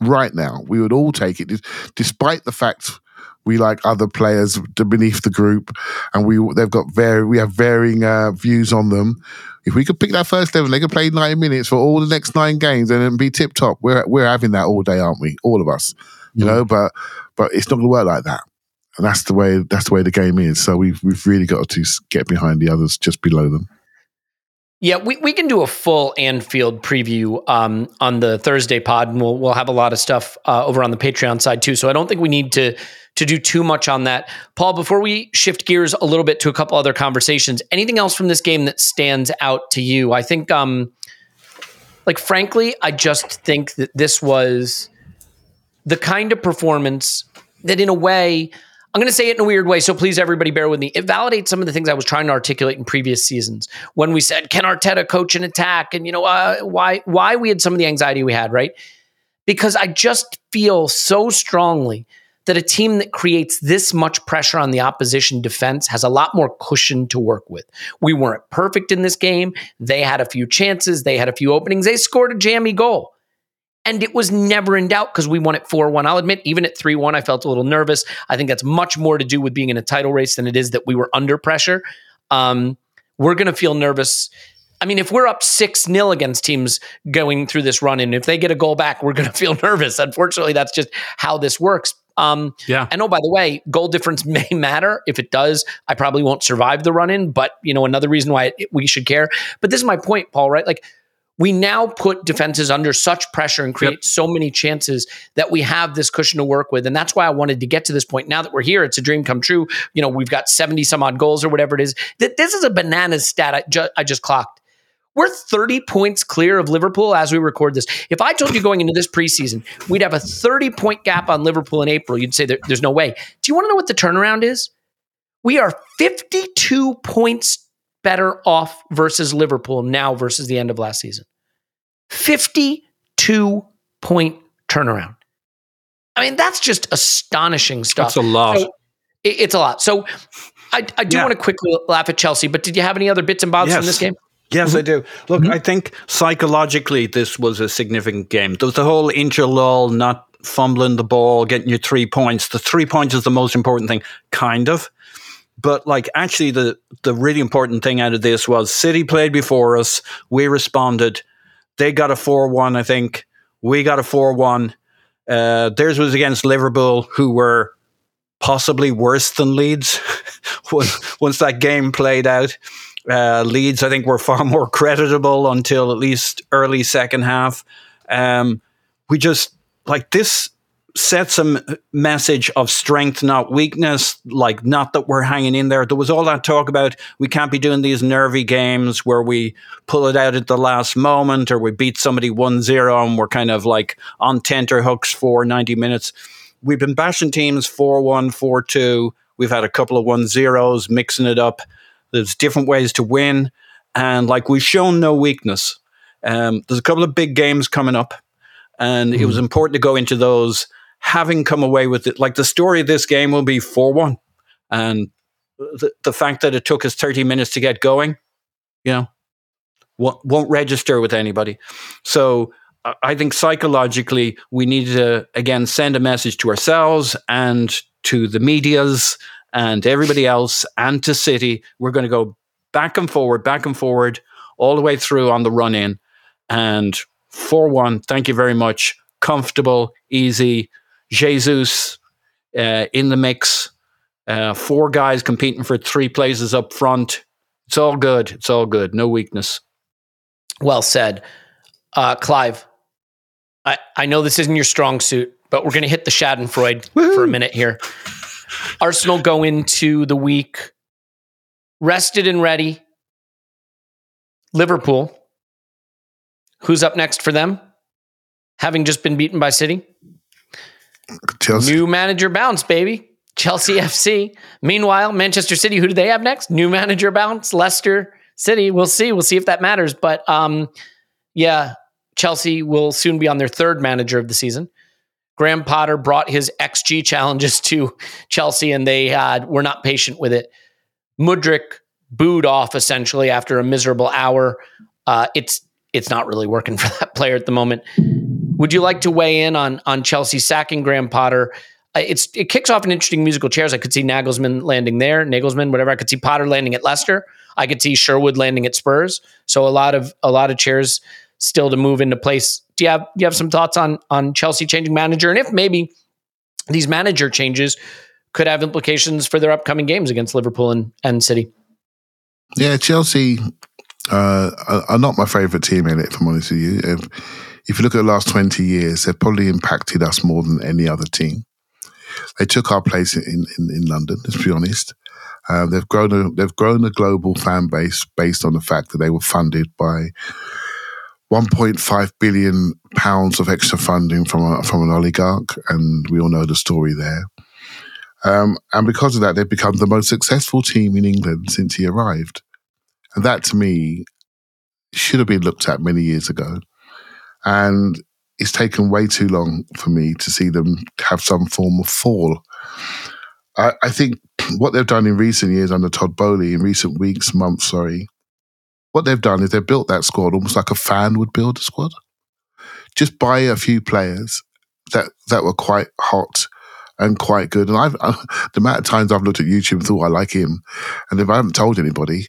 Right now, we would all take it, despite the fact we like other players beneath the group and we they've got very we have varying uh, views on them. If we could pick that first eleven, they could play ninety minutes for all the next nine games and then be tip top. We're we're having that all day, aren't we? All of us, you know. But but it's not going to work like that and that's the way that's the way the game is. So we've we've really got to get behind the others just below them. Yeah, we, we can do a full Anfield preview um, on the Thursday pod, and we'll we'll have a lot of stuff uh, over on the Patreon side too. So I don't think we need to to do too much on that. Paul, before we shift gears a little bit to a couple other conversations, anything else from this game that stands out to you? I think, um, like frankly, I just think that this was the kind of performance that, in a way, I'm going to say it in a weird way, so please everybody bear with me. It validates some of the things I was trying to articulate in previous seasons when we said, "Can Arteta coach an attack?" and you know uh, why why we had some of the anxiety we had, right? Because I just feel so strongly that a team that creates this much pressure on the opposition defense has a lot more cushion to work with. We weren't perfect in this game. They had a few chances, they had a few openings. They scored a jammy goal and it was never in doubt because we won it 4 1. I'll admit, even at 3 1, I felt a little nervous. I think that's much more to do with being in a title race than it is that we were under pressure. Um, we're going to feel nervous. I mean, if we're up 6 0 against teams going through this run, and if they get a goal back, we're going to feel nervous. Unfortunately, that's just how this works. Um, Yeah. and oh, by the way, goal difference may matter. If it does, I probably won't survive the run in. But you know, another reason why it, we should care. But this is my point, Paul. Right? Like we now put defenses under such pressure and create so many chances that we have this cushion to work with. And that's why I wanted to get to this point. Now that we're here, it's a dream come true. You know, we've got 70 some odd goals or whatever it is. That this is a bananas stat I, ju- I just clocked. We're 30 points clear of Liverpool as we record this. If I told you going into this preseason, we'd have a 30 point gap on Liverpool in April, you'd say there, there's no way. Do you want to know what the turnaround is? We are 52 points better off versus Liverpool now versus the end of last season. 52 point turnaround. I mean, that's just astonishing stuff. That's a lot. So, it- it's a lot. So I, I do Yeah. want to quickly laugh at Chelsea, but did you have any other bits and bobs from this game? Yes, Mm-hmm. I do. Look, I think psychologically this was a significant game. There was the whole interlull, not fumbling the ball, getting your three points. The three points is the most important thing, kind of. But like actually the the really important thing out of this was City played before us. We responded. They got a 4-1, I think. We got a 4-1. Uh, theirs was against Liverpool, who were possibly worse than Leeds once, once that game played out. Uh, Leeds, I think, were far more creditable until at least early second half. Um, we just like this sets a m- message of strength, not weakness. Like, not that we're hanging in there. There was all that talk about we can't be doing these nervy games where we pull it out at the last moment or we beat somebody 1 0 and we're kind of like on tenterhooks for 90 minutes. We've been bashing teams 4 1, 4 2. We've had a couple of 1 zeros, mixing it up. There's different ways to win. And like we've shown no weakness. Um, there's a couple of big games coming up. And it was important to go into those having come away with it. Like the story of this game will be 4 1. And the, the fact that it took us 30 minutes to get going, you know, won't, won't register with anybody. So I- think psychologically, we need to, again, send a message to ourselves and to the medias and everybody else and to City. We're going to go back and forward, back and forward, all the way through on the run in. And 4 1, thank you very much. Comfortable, easy. Jesus uh, in the mix. Uh, four guys competing for three places up front. It's all good. It's all good. No weakness. Well said. Uh, Clive, I, I know this isn't your strong suit, but we're going to hit the Schadenfreude for a minute here. Arsenal go into the week rested and ready. Liverpool, who's up next for them? Having just been beaten by City. Chelsea. New manager bounce, baby. Chelsea FC. Meanwhile, Manchester City, who do they have next? New manager bounce, Leicester City. We'll see. We'll see if that matters. But um, yeah, Chelsea will soon be on their third manager of the season. Graham Potter brought his XG challenges to Chelsea, and they had were not patient with it. Mudryk booed off essentially after a miserable hour. Uh, it's it's not really working for that player at the moment. Would you like to weigh in on on Chelsea sacking Graham Potter? Uh, it's it kicks off an interesting musical chairs. I could see Nagelsmann landing there, Nagelsmann, whatever. I could see Potter landing at Leicester. I could see Sherwood landing at Spurs. So a lot of a lot of chairs still to move into place. Do you have do you have some thoughts on on Chelsea changing manager and if maybe these manager changes could have implications for their upcoming games against Liverpool and, and City? Yeah, Chelsea uh, are not my favourite team in it. If I'm honest with you, if, if you look at the last 20 years, they've probably impacted us more than any other team. They took our place in, in, in London, let's be honest. Uh, they've grown a they've grown a global fan base based on the fact that they were funded by 1.5 billion pounds of extra funding from a, from an oligarch, and we all know the story there. Um, and because of that, they've become the most successful team in England since he arrived, and that to me should have been looked at many years ago. And it's taken way too long for me to see them have some form of fall. I, I think what they've done in recent years under Todd Boehly, in recent weeks, months, sorry, what they've done is they've built that squad almost like a fan would build a squad. Just buy a few players that that were quite hot and quite good. And I've uh, the amount of times I've looked at YouTube and thought I like him, and if I haven't told anybody,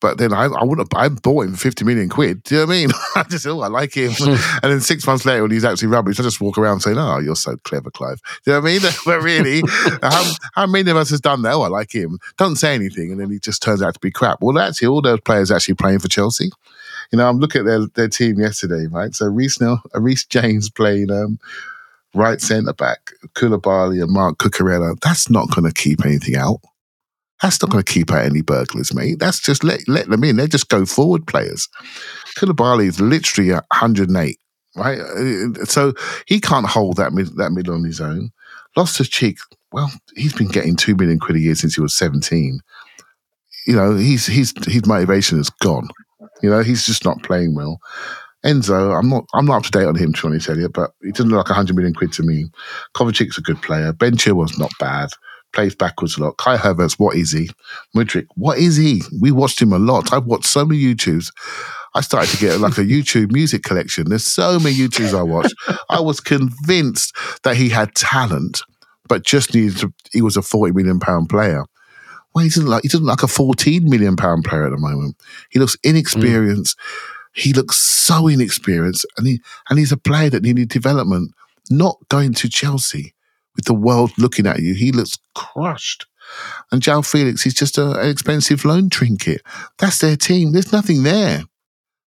but then I, I wouldn't I bought him fifty million quid. Do you know what I mean? I just oh I like him, and then six months later when he's actually rubbish, I just walk around saying, "Oh, you're so clever, Clive." Do you know what I mean? but really, how, how many of us has done that? Oh, I like him. Don't say anything, and then he just turns out to be crap. Well, actually, all those players actually playing for Chelsea. You know, I'm looking at their, their team yesterday, right? So Reece, uh, Reece James playing um, right centre back, Koulibaly and Marc Cucurella, that's not going to keep anything out. That's not going to keep out any burglars, mate. That's just let let them in. They just go forward players. Koulibaly is literally 108, right? Uh, so he can't hold that mid, that middle on his own. Lost his cheek. Well, he's been getting two million quid a year since he was 17. You know, he's he's his motivation is gone. You know, he's just not playing well. Enzo, I'm not I'm not up to date on him, to be honest, but he doesn't look like 100 million quid to me. Kovacic's a good player. Ben Chilwell's not bad. Plays backwards a lot. Kai Havertz, what is he? Mudryk, what is he? We watched him a lot. I've watched so many YouTubes. I started to get like a YouTube music collection. There's so many YouTubes I watched. I was convinced that he had talent, but just needed to, he was a 40 million pound player. Well, he doesn't like he doesn't like a 14 million pound player at the moment. He looks inexperienced. Mm he looks so inexperienced, and he and he's a player that needed development. Not going to Chelsea with the world looking at you, he looks crushed. And João Felix is just a, an expensive loan trinket. That's their team. There's nothing there.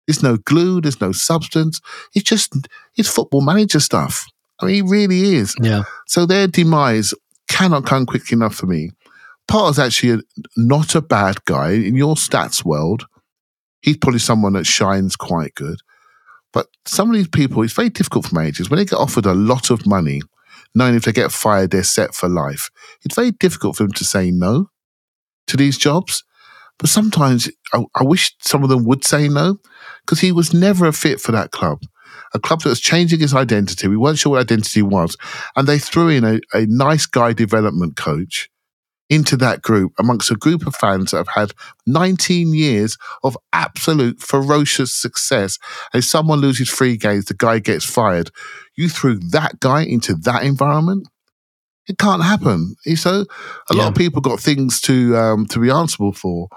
There's no glue. There's no substance. It's just it's football manager stuff. I mean, he really is. Yeah. So their demise cannot come quick enough for me. Potter's actually a, not a bad guy in your stats world he's probably someone that shines quite good. But some of these people, it's very difficult for managers when they get offered a lot of money, knowing if they get fired, they're set for life. It's very difficult for them to say no to these jobs. But sometimes I, I wish some of them would say no because he was never a fit for that club. A club that was changing its identity. We weren't sure what identity was. And they threw in a, a nice guy development coach into that group amongst a group of fans that have had 19 years of absolute ferocious success. If someone loses three games, the guy gets fired. You threw that guy into that environment. It can't happen. So a yeah. lot of people got things to um, to be answerable for.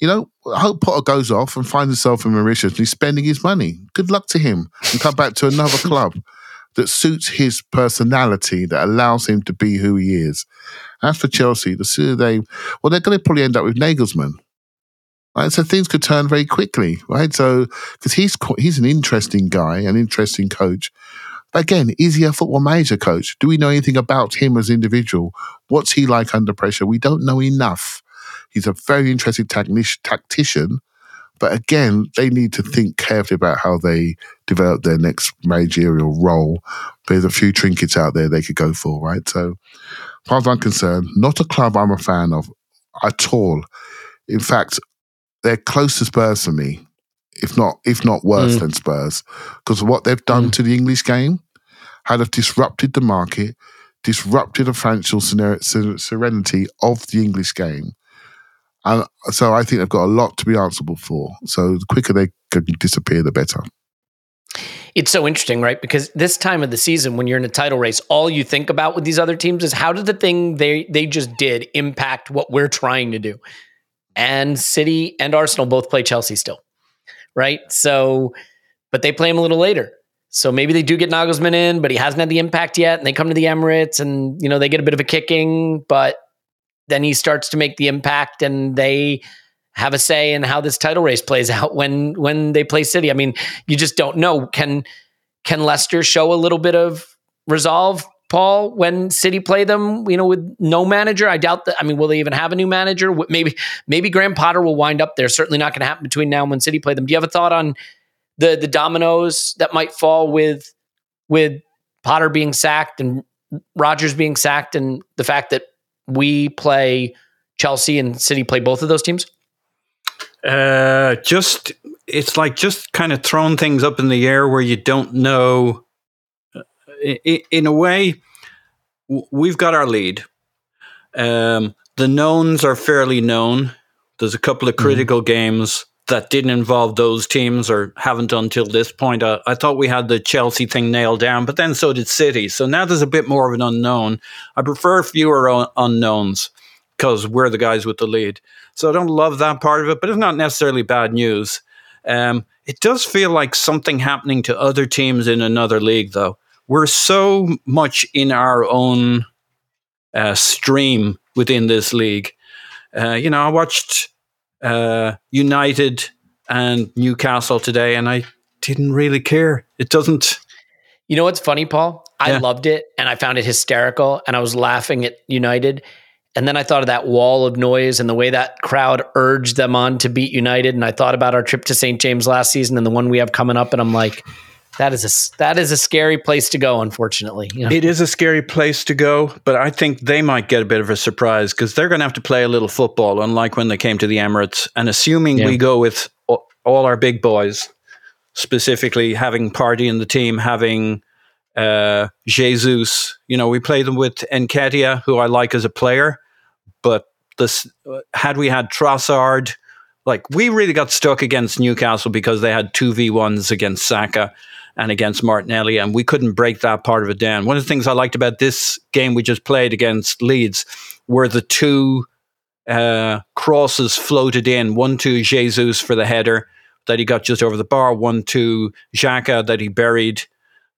You know, I hope Potter goes off and finds himself in Mauritius and he's spending his money. Good luck to him and come back to another club that suits his personality, that allows him to be who he is. As for Chelsea, the sooner they, well, they're going to probably end up with Nagelsmann. Right, so things could turn very quickly, right? So because he's he's an interesting guy, an interesting coach. But again, is he a football manager coach? Do we know anything about him as an individual? What's he like under pressure? We don't know enough. He's a very interesting tactician, but again, they need to think carefully about how they develop their next managerial role. There's a few trinkets out there they could go for, right? So far as I'm concerned, not a club I'm a fan of at all. In fact, they're close to Spurs for me, if not if not worse Mm. than Spurs, because what they've done to the English game had have disrupted the market, disrupted the financial serenity of the English game. And so I think they've got a lot to be answerable for. So the quicker they can disappear, the better. It's so interesting, right? Because this time of the season, when you're in a title race, all you think about with these other teams is how did the thing they they just did impact what we're trying to do? And City and Arsenal both play Chelsea still, right? So, but they play him a little later. So maybe they do get Nagelsmann in, but he hasn't had the impact yet. And they come to the Emirates, and you know they get a bit of a kicking, but then he starts to make the impact, and they have a say in how this title race plays out when when they play City. I mean, you just don't know. Can can Leicester show a little bit of resolve, Paul, when City play them? You know, with no manager, I doubt that. I mean, will they even have a new manager? Maybe maybe Graham Potter will wind up there. Certainly not going to happen between now and when City play them. Do you have a thought on the the dominoes that might fall with with Potter being sacked and Rodgers being sacked, and the fact that we play Chelsea and City play both of those teams? Uh, just it's like just kind of throwing things up in the air where you don't know. I- In a way, we've got our lead. Um, the knowns are fairly known. There's a couple of critical games that didn't involve those teams or haven't until this point. I, I thought we had the Chelsea thing nailed down, but then so did City. So now there's a bit more of an unknown. I prefer fewer un- unknowns because we're the guys with the lead. So I don't love that part of it, but it's not necessarily bad news. Um, it does feel like something happening to other teams in another league, though. We're so much in our own uh, stream within this league. Uh, you know, I watched uh, United and Newcastle today, and I didn't really care. It doesn't. You know what's funny, Paul? I Yeah. loved it and I found it hysterical and I was laughing at United. And then I thought of that wall of noise and the way that crowd urged them on to beat United. And I thought about our trip to St. James last season and the one we have coming up. And I'm like, that is a that is a scary place to go. Unfortunately, you know? It is a scary place to go, but I think they might get a bit of a surprise because they're going to have to play a little football, unlike when they came to the Emirates. And assuming Yeah. we go with all our big boys, specifically having Partey in the team, having uh, Jesus, you know, we play them with Nketiah, who I like as a player, but this had we had Trossard, like we really got stuck against Newcastle because they had two v ones against Saka and against Martinelli, and we couldn't break that part of it down. One of the things I liked about this game we just played against Leeds were the two uh, crosses floated in, one to Jesus for the header that he got just over the bar, one to Xhaka that he buried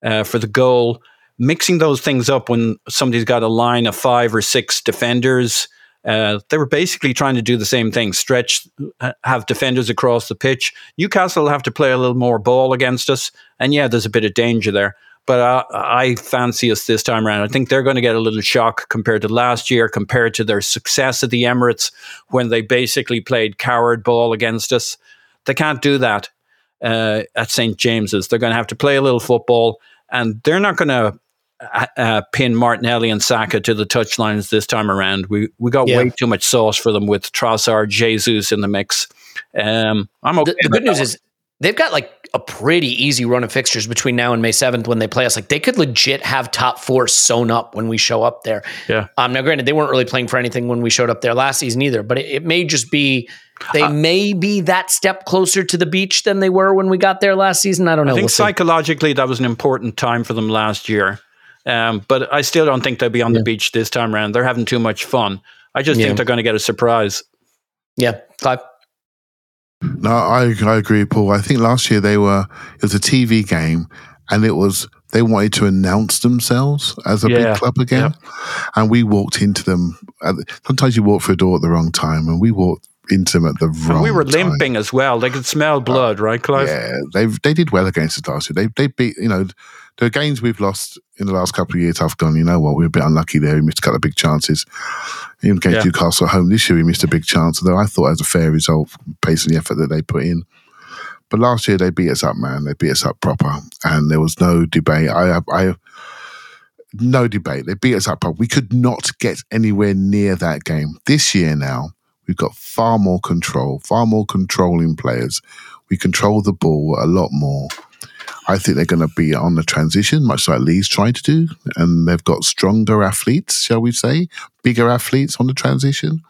uh, for the goal. Mixing those things up when somebody's got a line of five or six defenders, uh, they were basically trying to do the same thing: stretch, uh, have defenders across the pitch. Newcastle have to play a little more ball against us, and yeah, there's a bit of danger there. But uh, I fancy us this time around. I think they're going to get a little shock compared to last year, compared to their success at the Emirates when they basically played coward ball against us. They can't do that uh, at St James's. They're going to have to play a little football, and they're not going to uh, uh, pin Martinelli and Saka to the touchlines this time around. We we got Yeah. way too much sauce for them with Trossard, Jesus in the mix. Um, I'm okay. the, the good news is they've got like a pretty easy run of fixtures between now and May 7th when they play us. Like they could legit have top four sewn up when we show up there. Yeah. Um, now, granted, they weren't really playing for anything when we showed up there last season either, but it, it may just be they may be that step closer to the beach than they were when we got there last season. I don't know. I think We'll see. psychologically that was an important time for them last year. Um, but I still don't think they'll be on the beach this time around. They're having too much fun. I just Yeah. think they're going to get a surprise. Yeah, Clive. No, I, I agree, Paul. I think last year they were it was a TV game, and it was they wanted to announce themselves as a Yeah, big club again, and we walked into them. At, sometimes you walk through a door at the wrong time, and we walked into them at the And wrong. we were time. limping as well. They could smell uh, blood, right, Clive? Yeah, they they did well against us last year. They they beat you know the games we've lost in the last couple of years. I've gone. You know what? We were a bit unlucky there. We missed a couple of big chances. Even against Yeah. Newcastle at home this year, we missed a big chance. Although I thought it was a fair result based on the effort that they put in. But last year they beat us up, man. They beat us up proper, and there was no debate. I I no debate. They beat us up. proper. We could not get anywhere near that game. This year now, we've got far more control, far more controlling players. We control the ball a lot more. I think they're going to be on the transition, much like Lee's trying to do. And they've got stronger athletes, shall we say, bigger athletes on the transition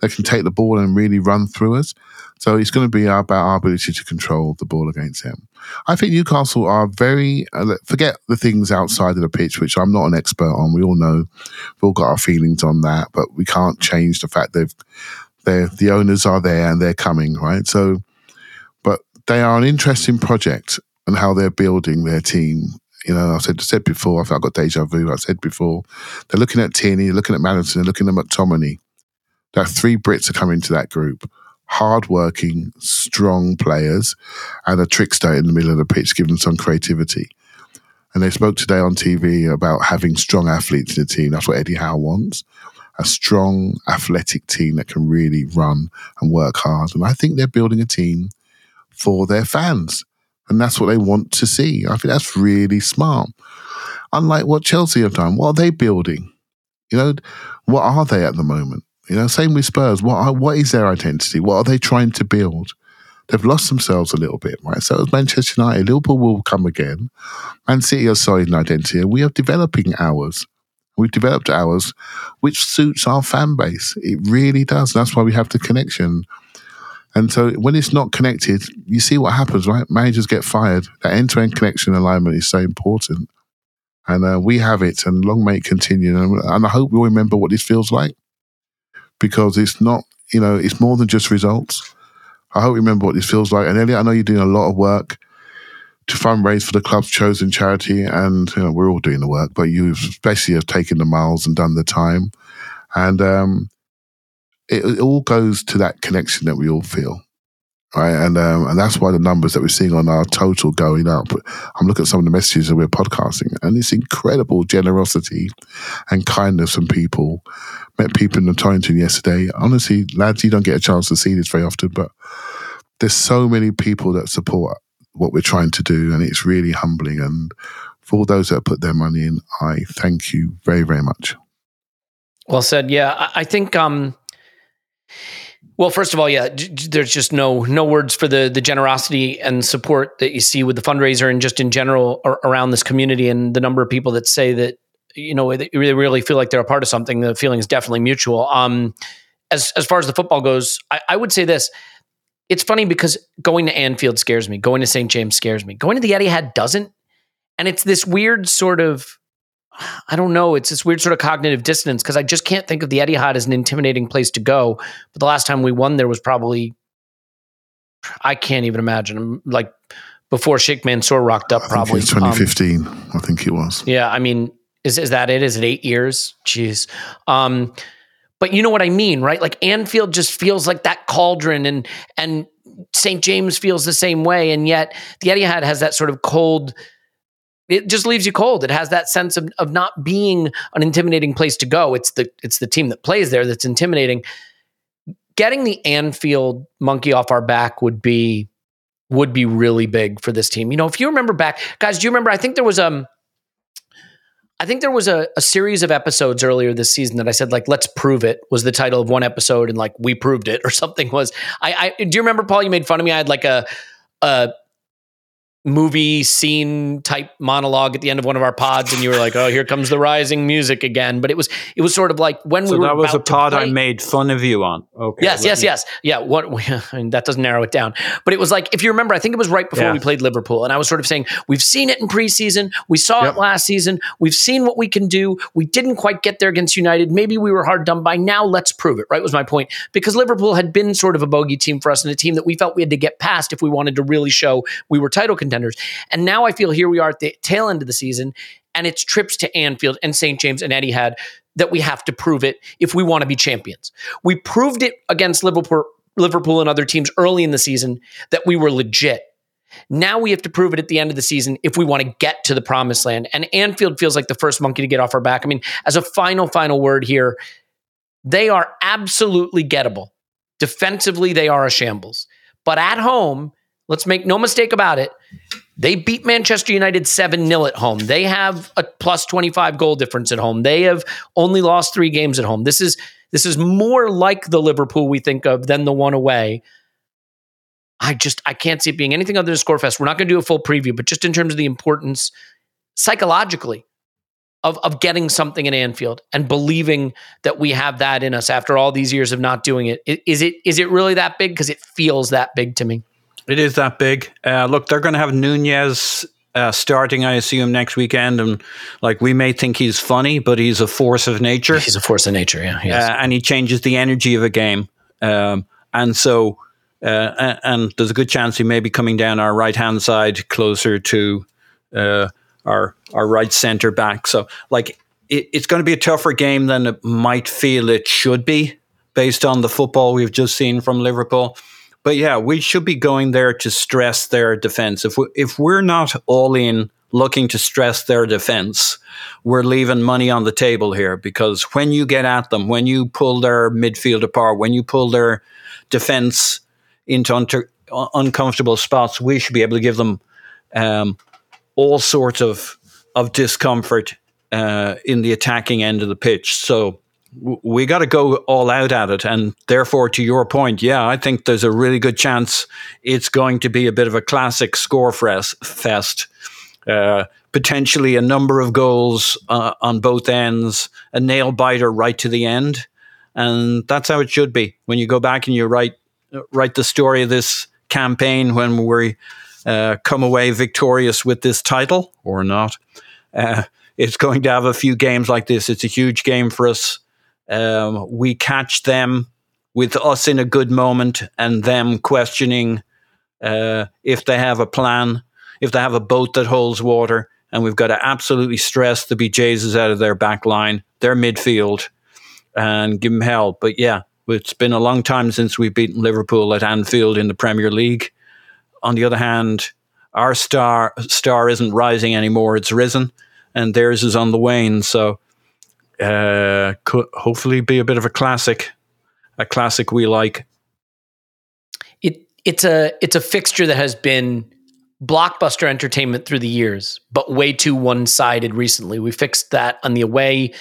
that can take the ball and really run through us. So it's going to be about our ability to control the ball against them. I think Newcastle are very, uh, forget the things outside of the pitch, which I'm not an expert on. We all know, we've all got our feelings on that, but we can't change the fact they've, they're, the owners are there and they're coming, right? So, but they are an interesting project and how they're building their team. You know, I said said before, I've got deja vu. I said before, they're looking at Tierney, they're looking at Maddison, they're looking at McTominay. There are three Brits are coming to that group. Hardworking, strong players, and a trickster in the middle of the pitch, giving some creativity. And they spoke today on TV about having strong athletes in the team. That's what Eddie Howe wants. A strong, athletic team that can really run and work hard. And I think they're building a team for their fans. And that's what they want to see. I think that's really smart. Unlike what Chelsea have done, what are they building? You know, what are they at the moment? You know, same with Spurs. What are, what is their identity? What are they trying to build? They've lost themselves a little bit, right? So as Manchester United, Liverpool will come again. Man City are solid in identity. And We are developing ours. We've developed ours, which suits our fan base. It really does. That's why we have the connection. And so when it's not connected, you see what happens, right? Managers get fired. That end to end connection alignment is so important. And uh, we have it, and long may it continue. And, and I hope we all remember what this feels like because it's not, you know, it's more than just results. I hope you remember what this feels like. And Elliot, I know you're doing a lot of work to fundraise for the club's chosen charity, and you know, we're all doing the work, but you especially have taken the miles and done the time. And um, it, it all goes to that connection that we all feel right? And um, and that's why the numbers that we're seeing on our total going up. I'm looking at some of the messages that we're podcasting, and it's incredible generosity and kindness from people. Met people in the Tollington yesterday. Honestly, lads, you don't get a chance to see this very often, but there's so many people that support what we're trying to do, and it's really humbling. And for all those that put their money in, I thank you very, very much. Well said. Yeah, I, think. um well, first of all, yeah, there's just no no words for the the generosity and support that you see with the fundraiser and just in general ar- around this community and the number of people that say that you know they really feel like they're a part of something. The feeling is definitely mutual. Um, as as far as the football goes, I, I would say this: it's funny because going to Anfield scares me, going to St James scares me, going to the Etihad doesn't, and it's this weird sort of I don't know. It's this weird sort of cognitive dissonance because I just can't think of the Etihad as an intimidating place to go. But the last time we won there was probably, I can't even imagine, like before Sheikh Mansour rocked up, probably. 2015, um, I think it was. Yeah. I mean, is, is that it? Is it eight years? Jeez. Um, but you know what I mean, right? Like Anfield just feels like that cauldron and, and St. James feels the same way. And yet the Etihad has that sort of cold, it just leaves you cold. It has that sense of, of not being an intimidating place to go. It's the it's the team that plays there that's intimidating. Getting the Anfield monkey off our back would be would be really big for this team. You know, if you remember back, guys, do you remember? I think there was um, I think there was a, a series of episodes earlier this season that I said like, "Let's prove it" was the title of one episode, and like we proved it or something was. I, I do you remember Paul? You made fun of me. I had like a a movie scene type monologue at the end of one of our pods and you were like oh here comes the rising music again. But it was it was sort of like when so we were that was a pod play, i made fun of you on. Okay yes yes me, yes. Yeah what I mean, that doesn't narrow it down. But it was like if you remember i think it was right before yeah. we played liverpool and i was sort of saying we've seen it in preseason. We saw yep. it last season. We've seen what we can do. We didn't quite get there against united. Maybe we were hard done by. Now let's prove it right was my point. Because liverpool had been sort of a bogey team for us and a team that we felt we had to get past if we wanted to really show we were title contenders and now I feel here we are at the tail end of the season, and it's trips to Anfield and St. James and Etihad that we have to prove it if we want to be champions. We proved it against Liverpool, Liverpool and other teams early in the season that we were legit. Now we have to prove it at the end of the season if we want to get to the promised land. And Anfield feels like the first monkey to get off our back. I mean, as a final, final word here, they are absolutely gettable. Defensively, they are a shambles. But at home, Let's make no mistake about it. They beat Manchester United 7 0 at home. They have a plus 25 goal difference at home. They have only lost three games at home. This is this is more like the Liverpool we think of than the one away. I just I can't see it being anything other than a score fest. We're not going to do a full preview, but just in terms of the importance psychologically of of getting something in Anfield and believing that we have that in us after all these years of not doing it. Is it is it really that big? Because it feels that big to me. It is that big. Uh, look, they're going to have Nunez uh, starting, I assume, next weekend, and like we may think he's funny, but he's a force of nature. He's a force of nature, yeah. uh, and he changes the energy of a game. Um, and so, uh, and there's a good chance he may be coming down our right hand side closer to uh, our our right center back. So, like, it, it's going to be a tougher game than it might feel it should be based on the football we've just seen from Liverpool. But yeah, we should be going there to stress their defense. If we, if we're not all in looking to stress their defense, we're leaving money on the table here because when you get at them, when you pull their midfield apart, when you pull their defense into unter, uncomfortable spots, we should be able to give them um, all sorts of of discomfort uh, in the attacking end of the pitch. So we got to go all out at it, and therefore, to your point, yeah, I think there's a really good chance it's going to be a bit of a classic score fest. Uh, potentially a number of goals uh, on both ends, a nail biter right to the end, and that's how it should be. When you go back and you write write the story of this campaign, when we uh, come away victorious with this title or not, uh, it's going to have a few games like this. It's a huge game for us. Um, we catch them with us in a good moment, and them questioning uh, if they have a plan, if they have a boat that holds water, and we've got to absolutely stress the BJs out of their back line, their midfield, and give them hell. But yeah, it's been a long time since we've beaten Liverpool at Anfield in the Premier League. On the other hand, our star star isn't rising anymore; it's risen, and theirs is on the wane. So, uh, could hopefully be a bit of a classic, a classic we like. it it's a it's a fixture that has been blockbuster entertainment through the years, but way too one sided recently. We fixed that on the away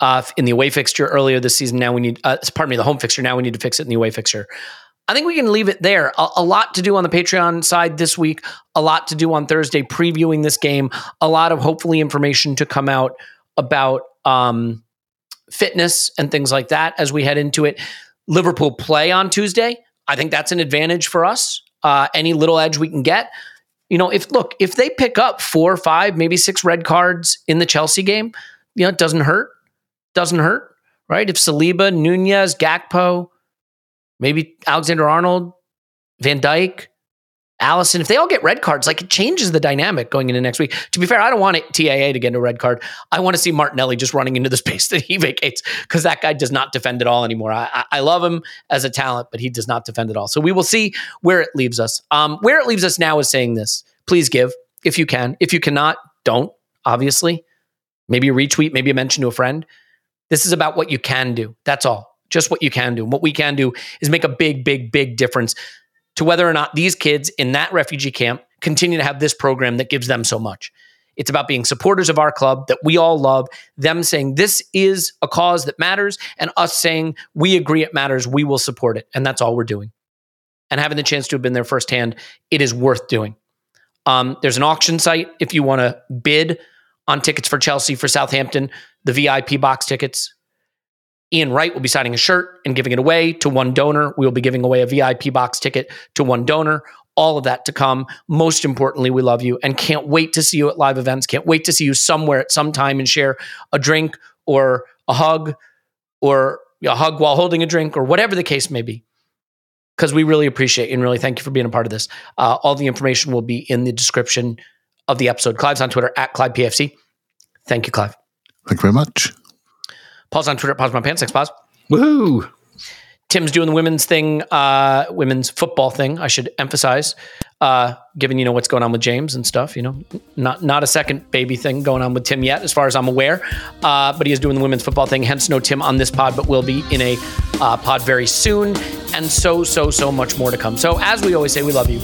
uh, in the away fixture earlier this season. Now we need, uh, pardon me, the home fixture. Now we need to fix it in the away fixture. I think we can leave it there. A, a lot to do on the Patreon side this week. A lot to do on Thursday previewing this game. A lot of hopefully information to come out about um, fitness and things like that as we head into it. Liverpool play on Tuesday. I think that's an advantage for us. Uh, any little edge we can get. You know, if look, if they pick up four, five, maybe six red cards in the Chelsea game, you know, it doesn't hurt. Doesn't hurt, right? If Saliba, Nunez, Gakpo, maybe Alexander Arnold, Van Dijk, Alisson, if they all get red cards, like it changes the dynamic going into next week. To be fair, I don't want it, TAA to get a red card. I want to see Martinelli just running into the space that he vacates because that guy does not defend at all anymore. I, I, love him as a talent, but he does not defend at all. So we will see where it leaves us. Um, where it leaves us now is saying this: please give if you can. If you cannot, don't. Obviously, maybe a retweet, maybe a mention to a friend. This is about what you can do. That's all. Just what you can do. And what we can do is make a big, big, big difference to whether or not these kids in that refugee camp continue to have this program that gives them so much. It's about being supporters of our club that we all love, them saying this is a cause that matters, and us saying we agree it matters, we will support it. And that's all we're doing. And having the chance to have been there firsthand, it is worth doing. Um, there's an auction site if you want to bid on tickets for Chelsea, for Southampton, the VIP box tickets. Ian Wright will be signing a shirt and giving it away to one donor. We will be giving away a VIP box ticket to one donor. All of that to come. Most importantly, we love you and can't wait to see you at live events. Can't wait to see you somewhere at some time and share a drink or a hug or a hug while holding a drink or whatever the case may be. Because we really appreciate and really thank you for being a part of this. Uh, all the information will be in the description of the episode. Clive's on Twitter at ClivePFC. Thank you, Clive. Thank you very much. Poz on Twitter. Pause my pants. Thanks, Poz. Woohoo! Tim's doing the women's thing, uh, women's football thing. I should emphasize, uh, given you know what's going on with James and stuff. You know, not not a second baby thing going on with Tim yet, as far as I'm aware. Uh, but he is doing the women's football thing. Hence, no Tim on this pod, but will be in a uh, pod very soon, and so so so much more to come. So, as we always say, we love you.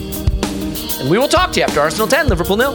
And we will talk to you after Arsenal 10, Liverpool nil.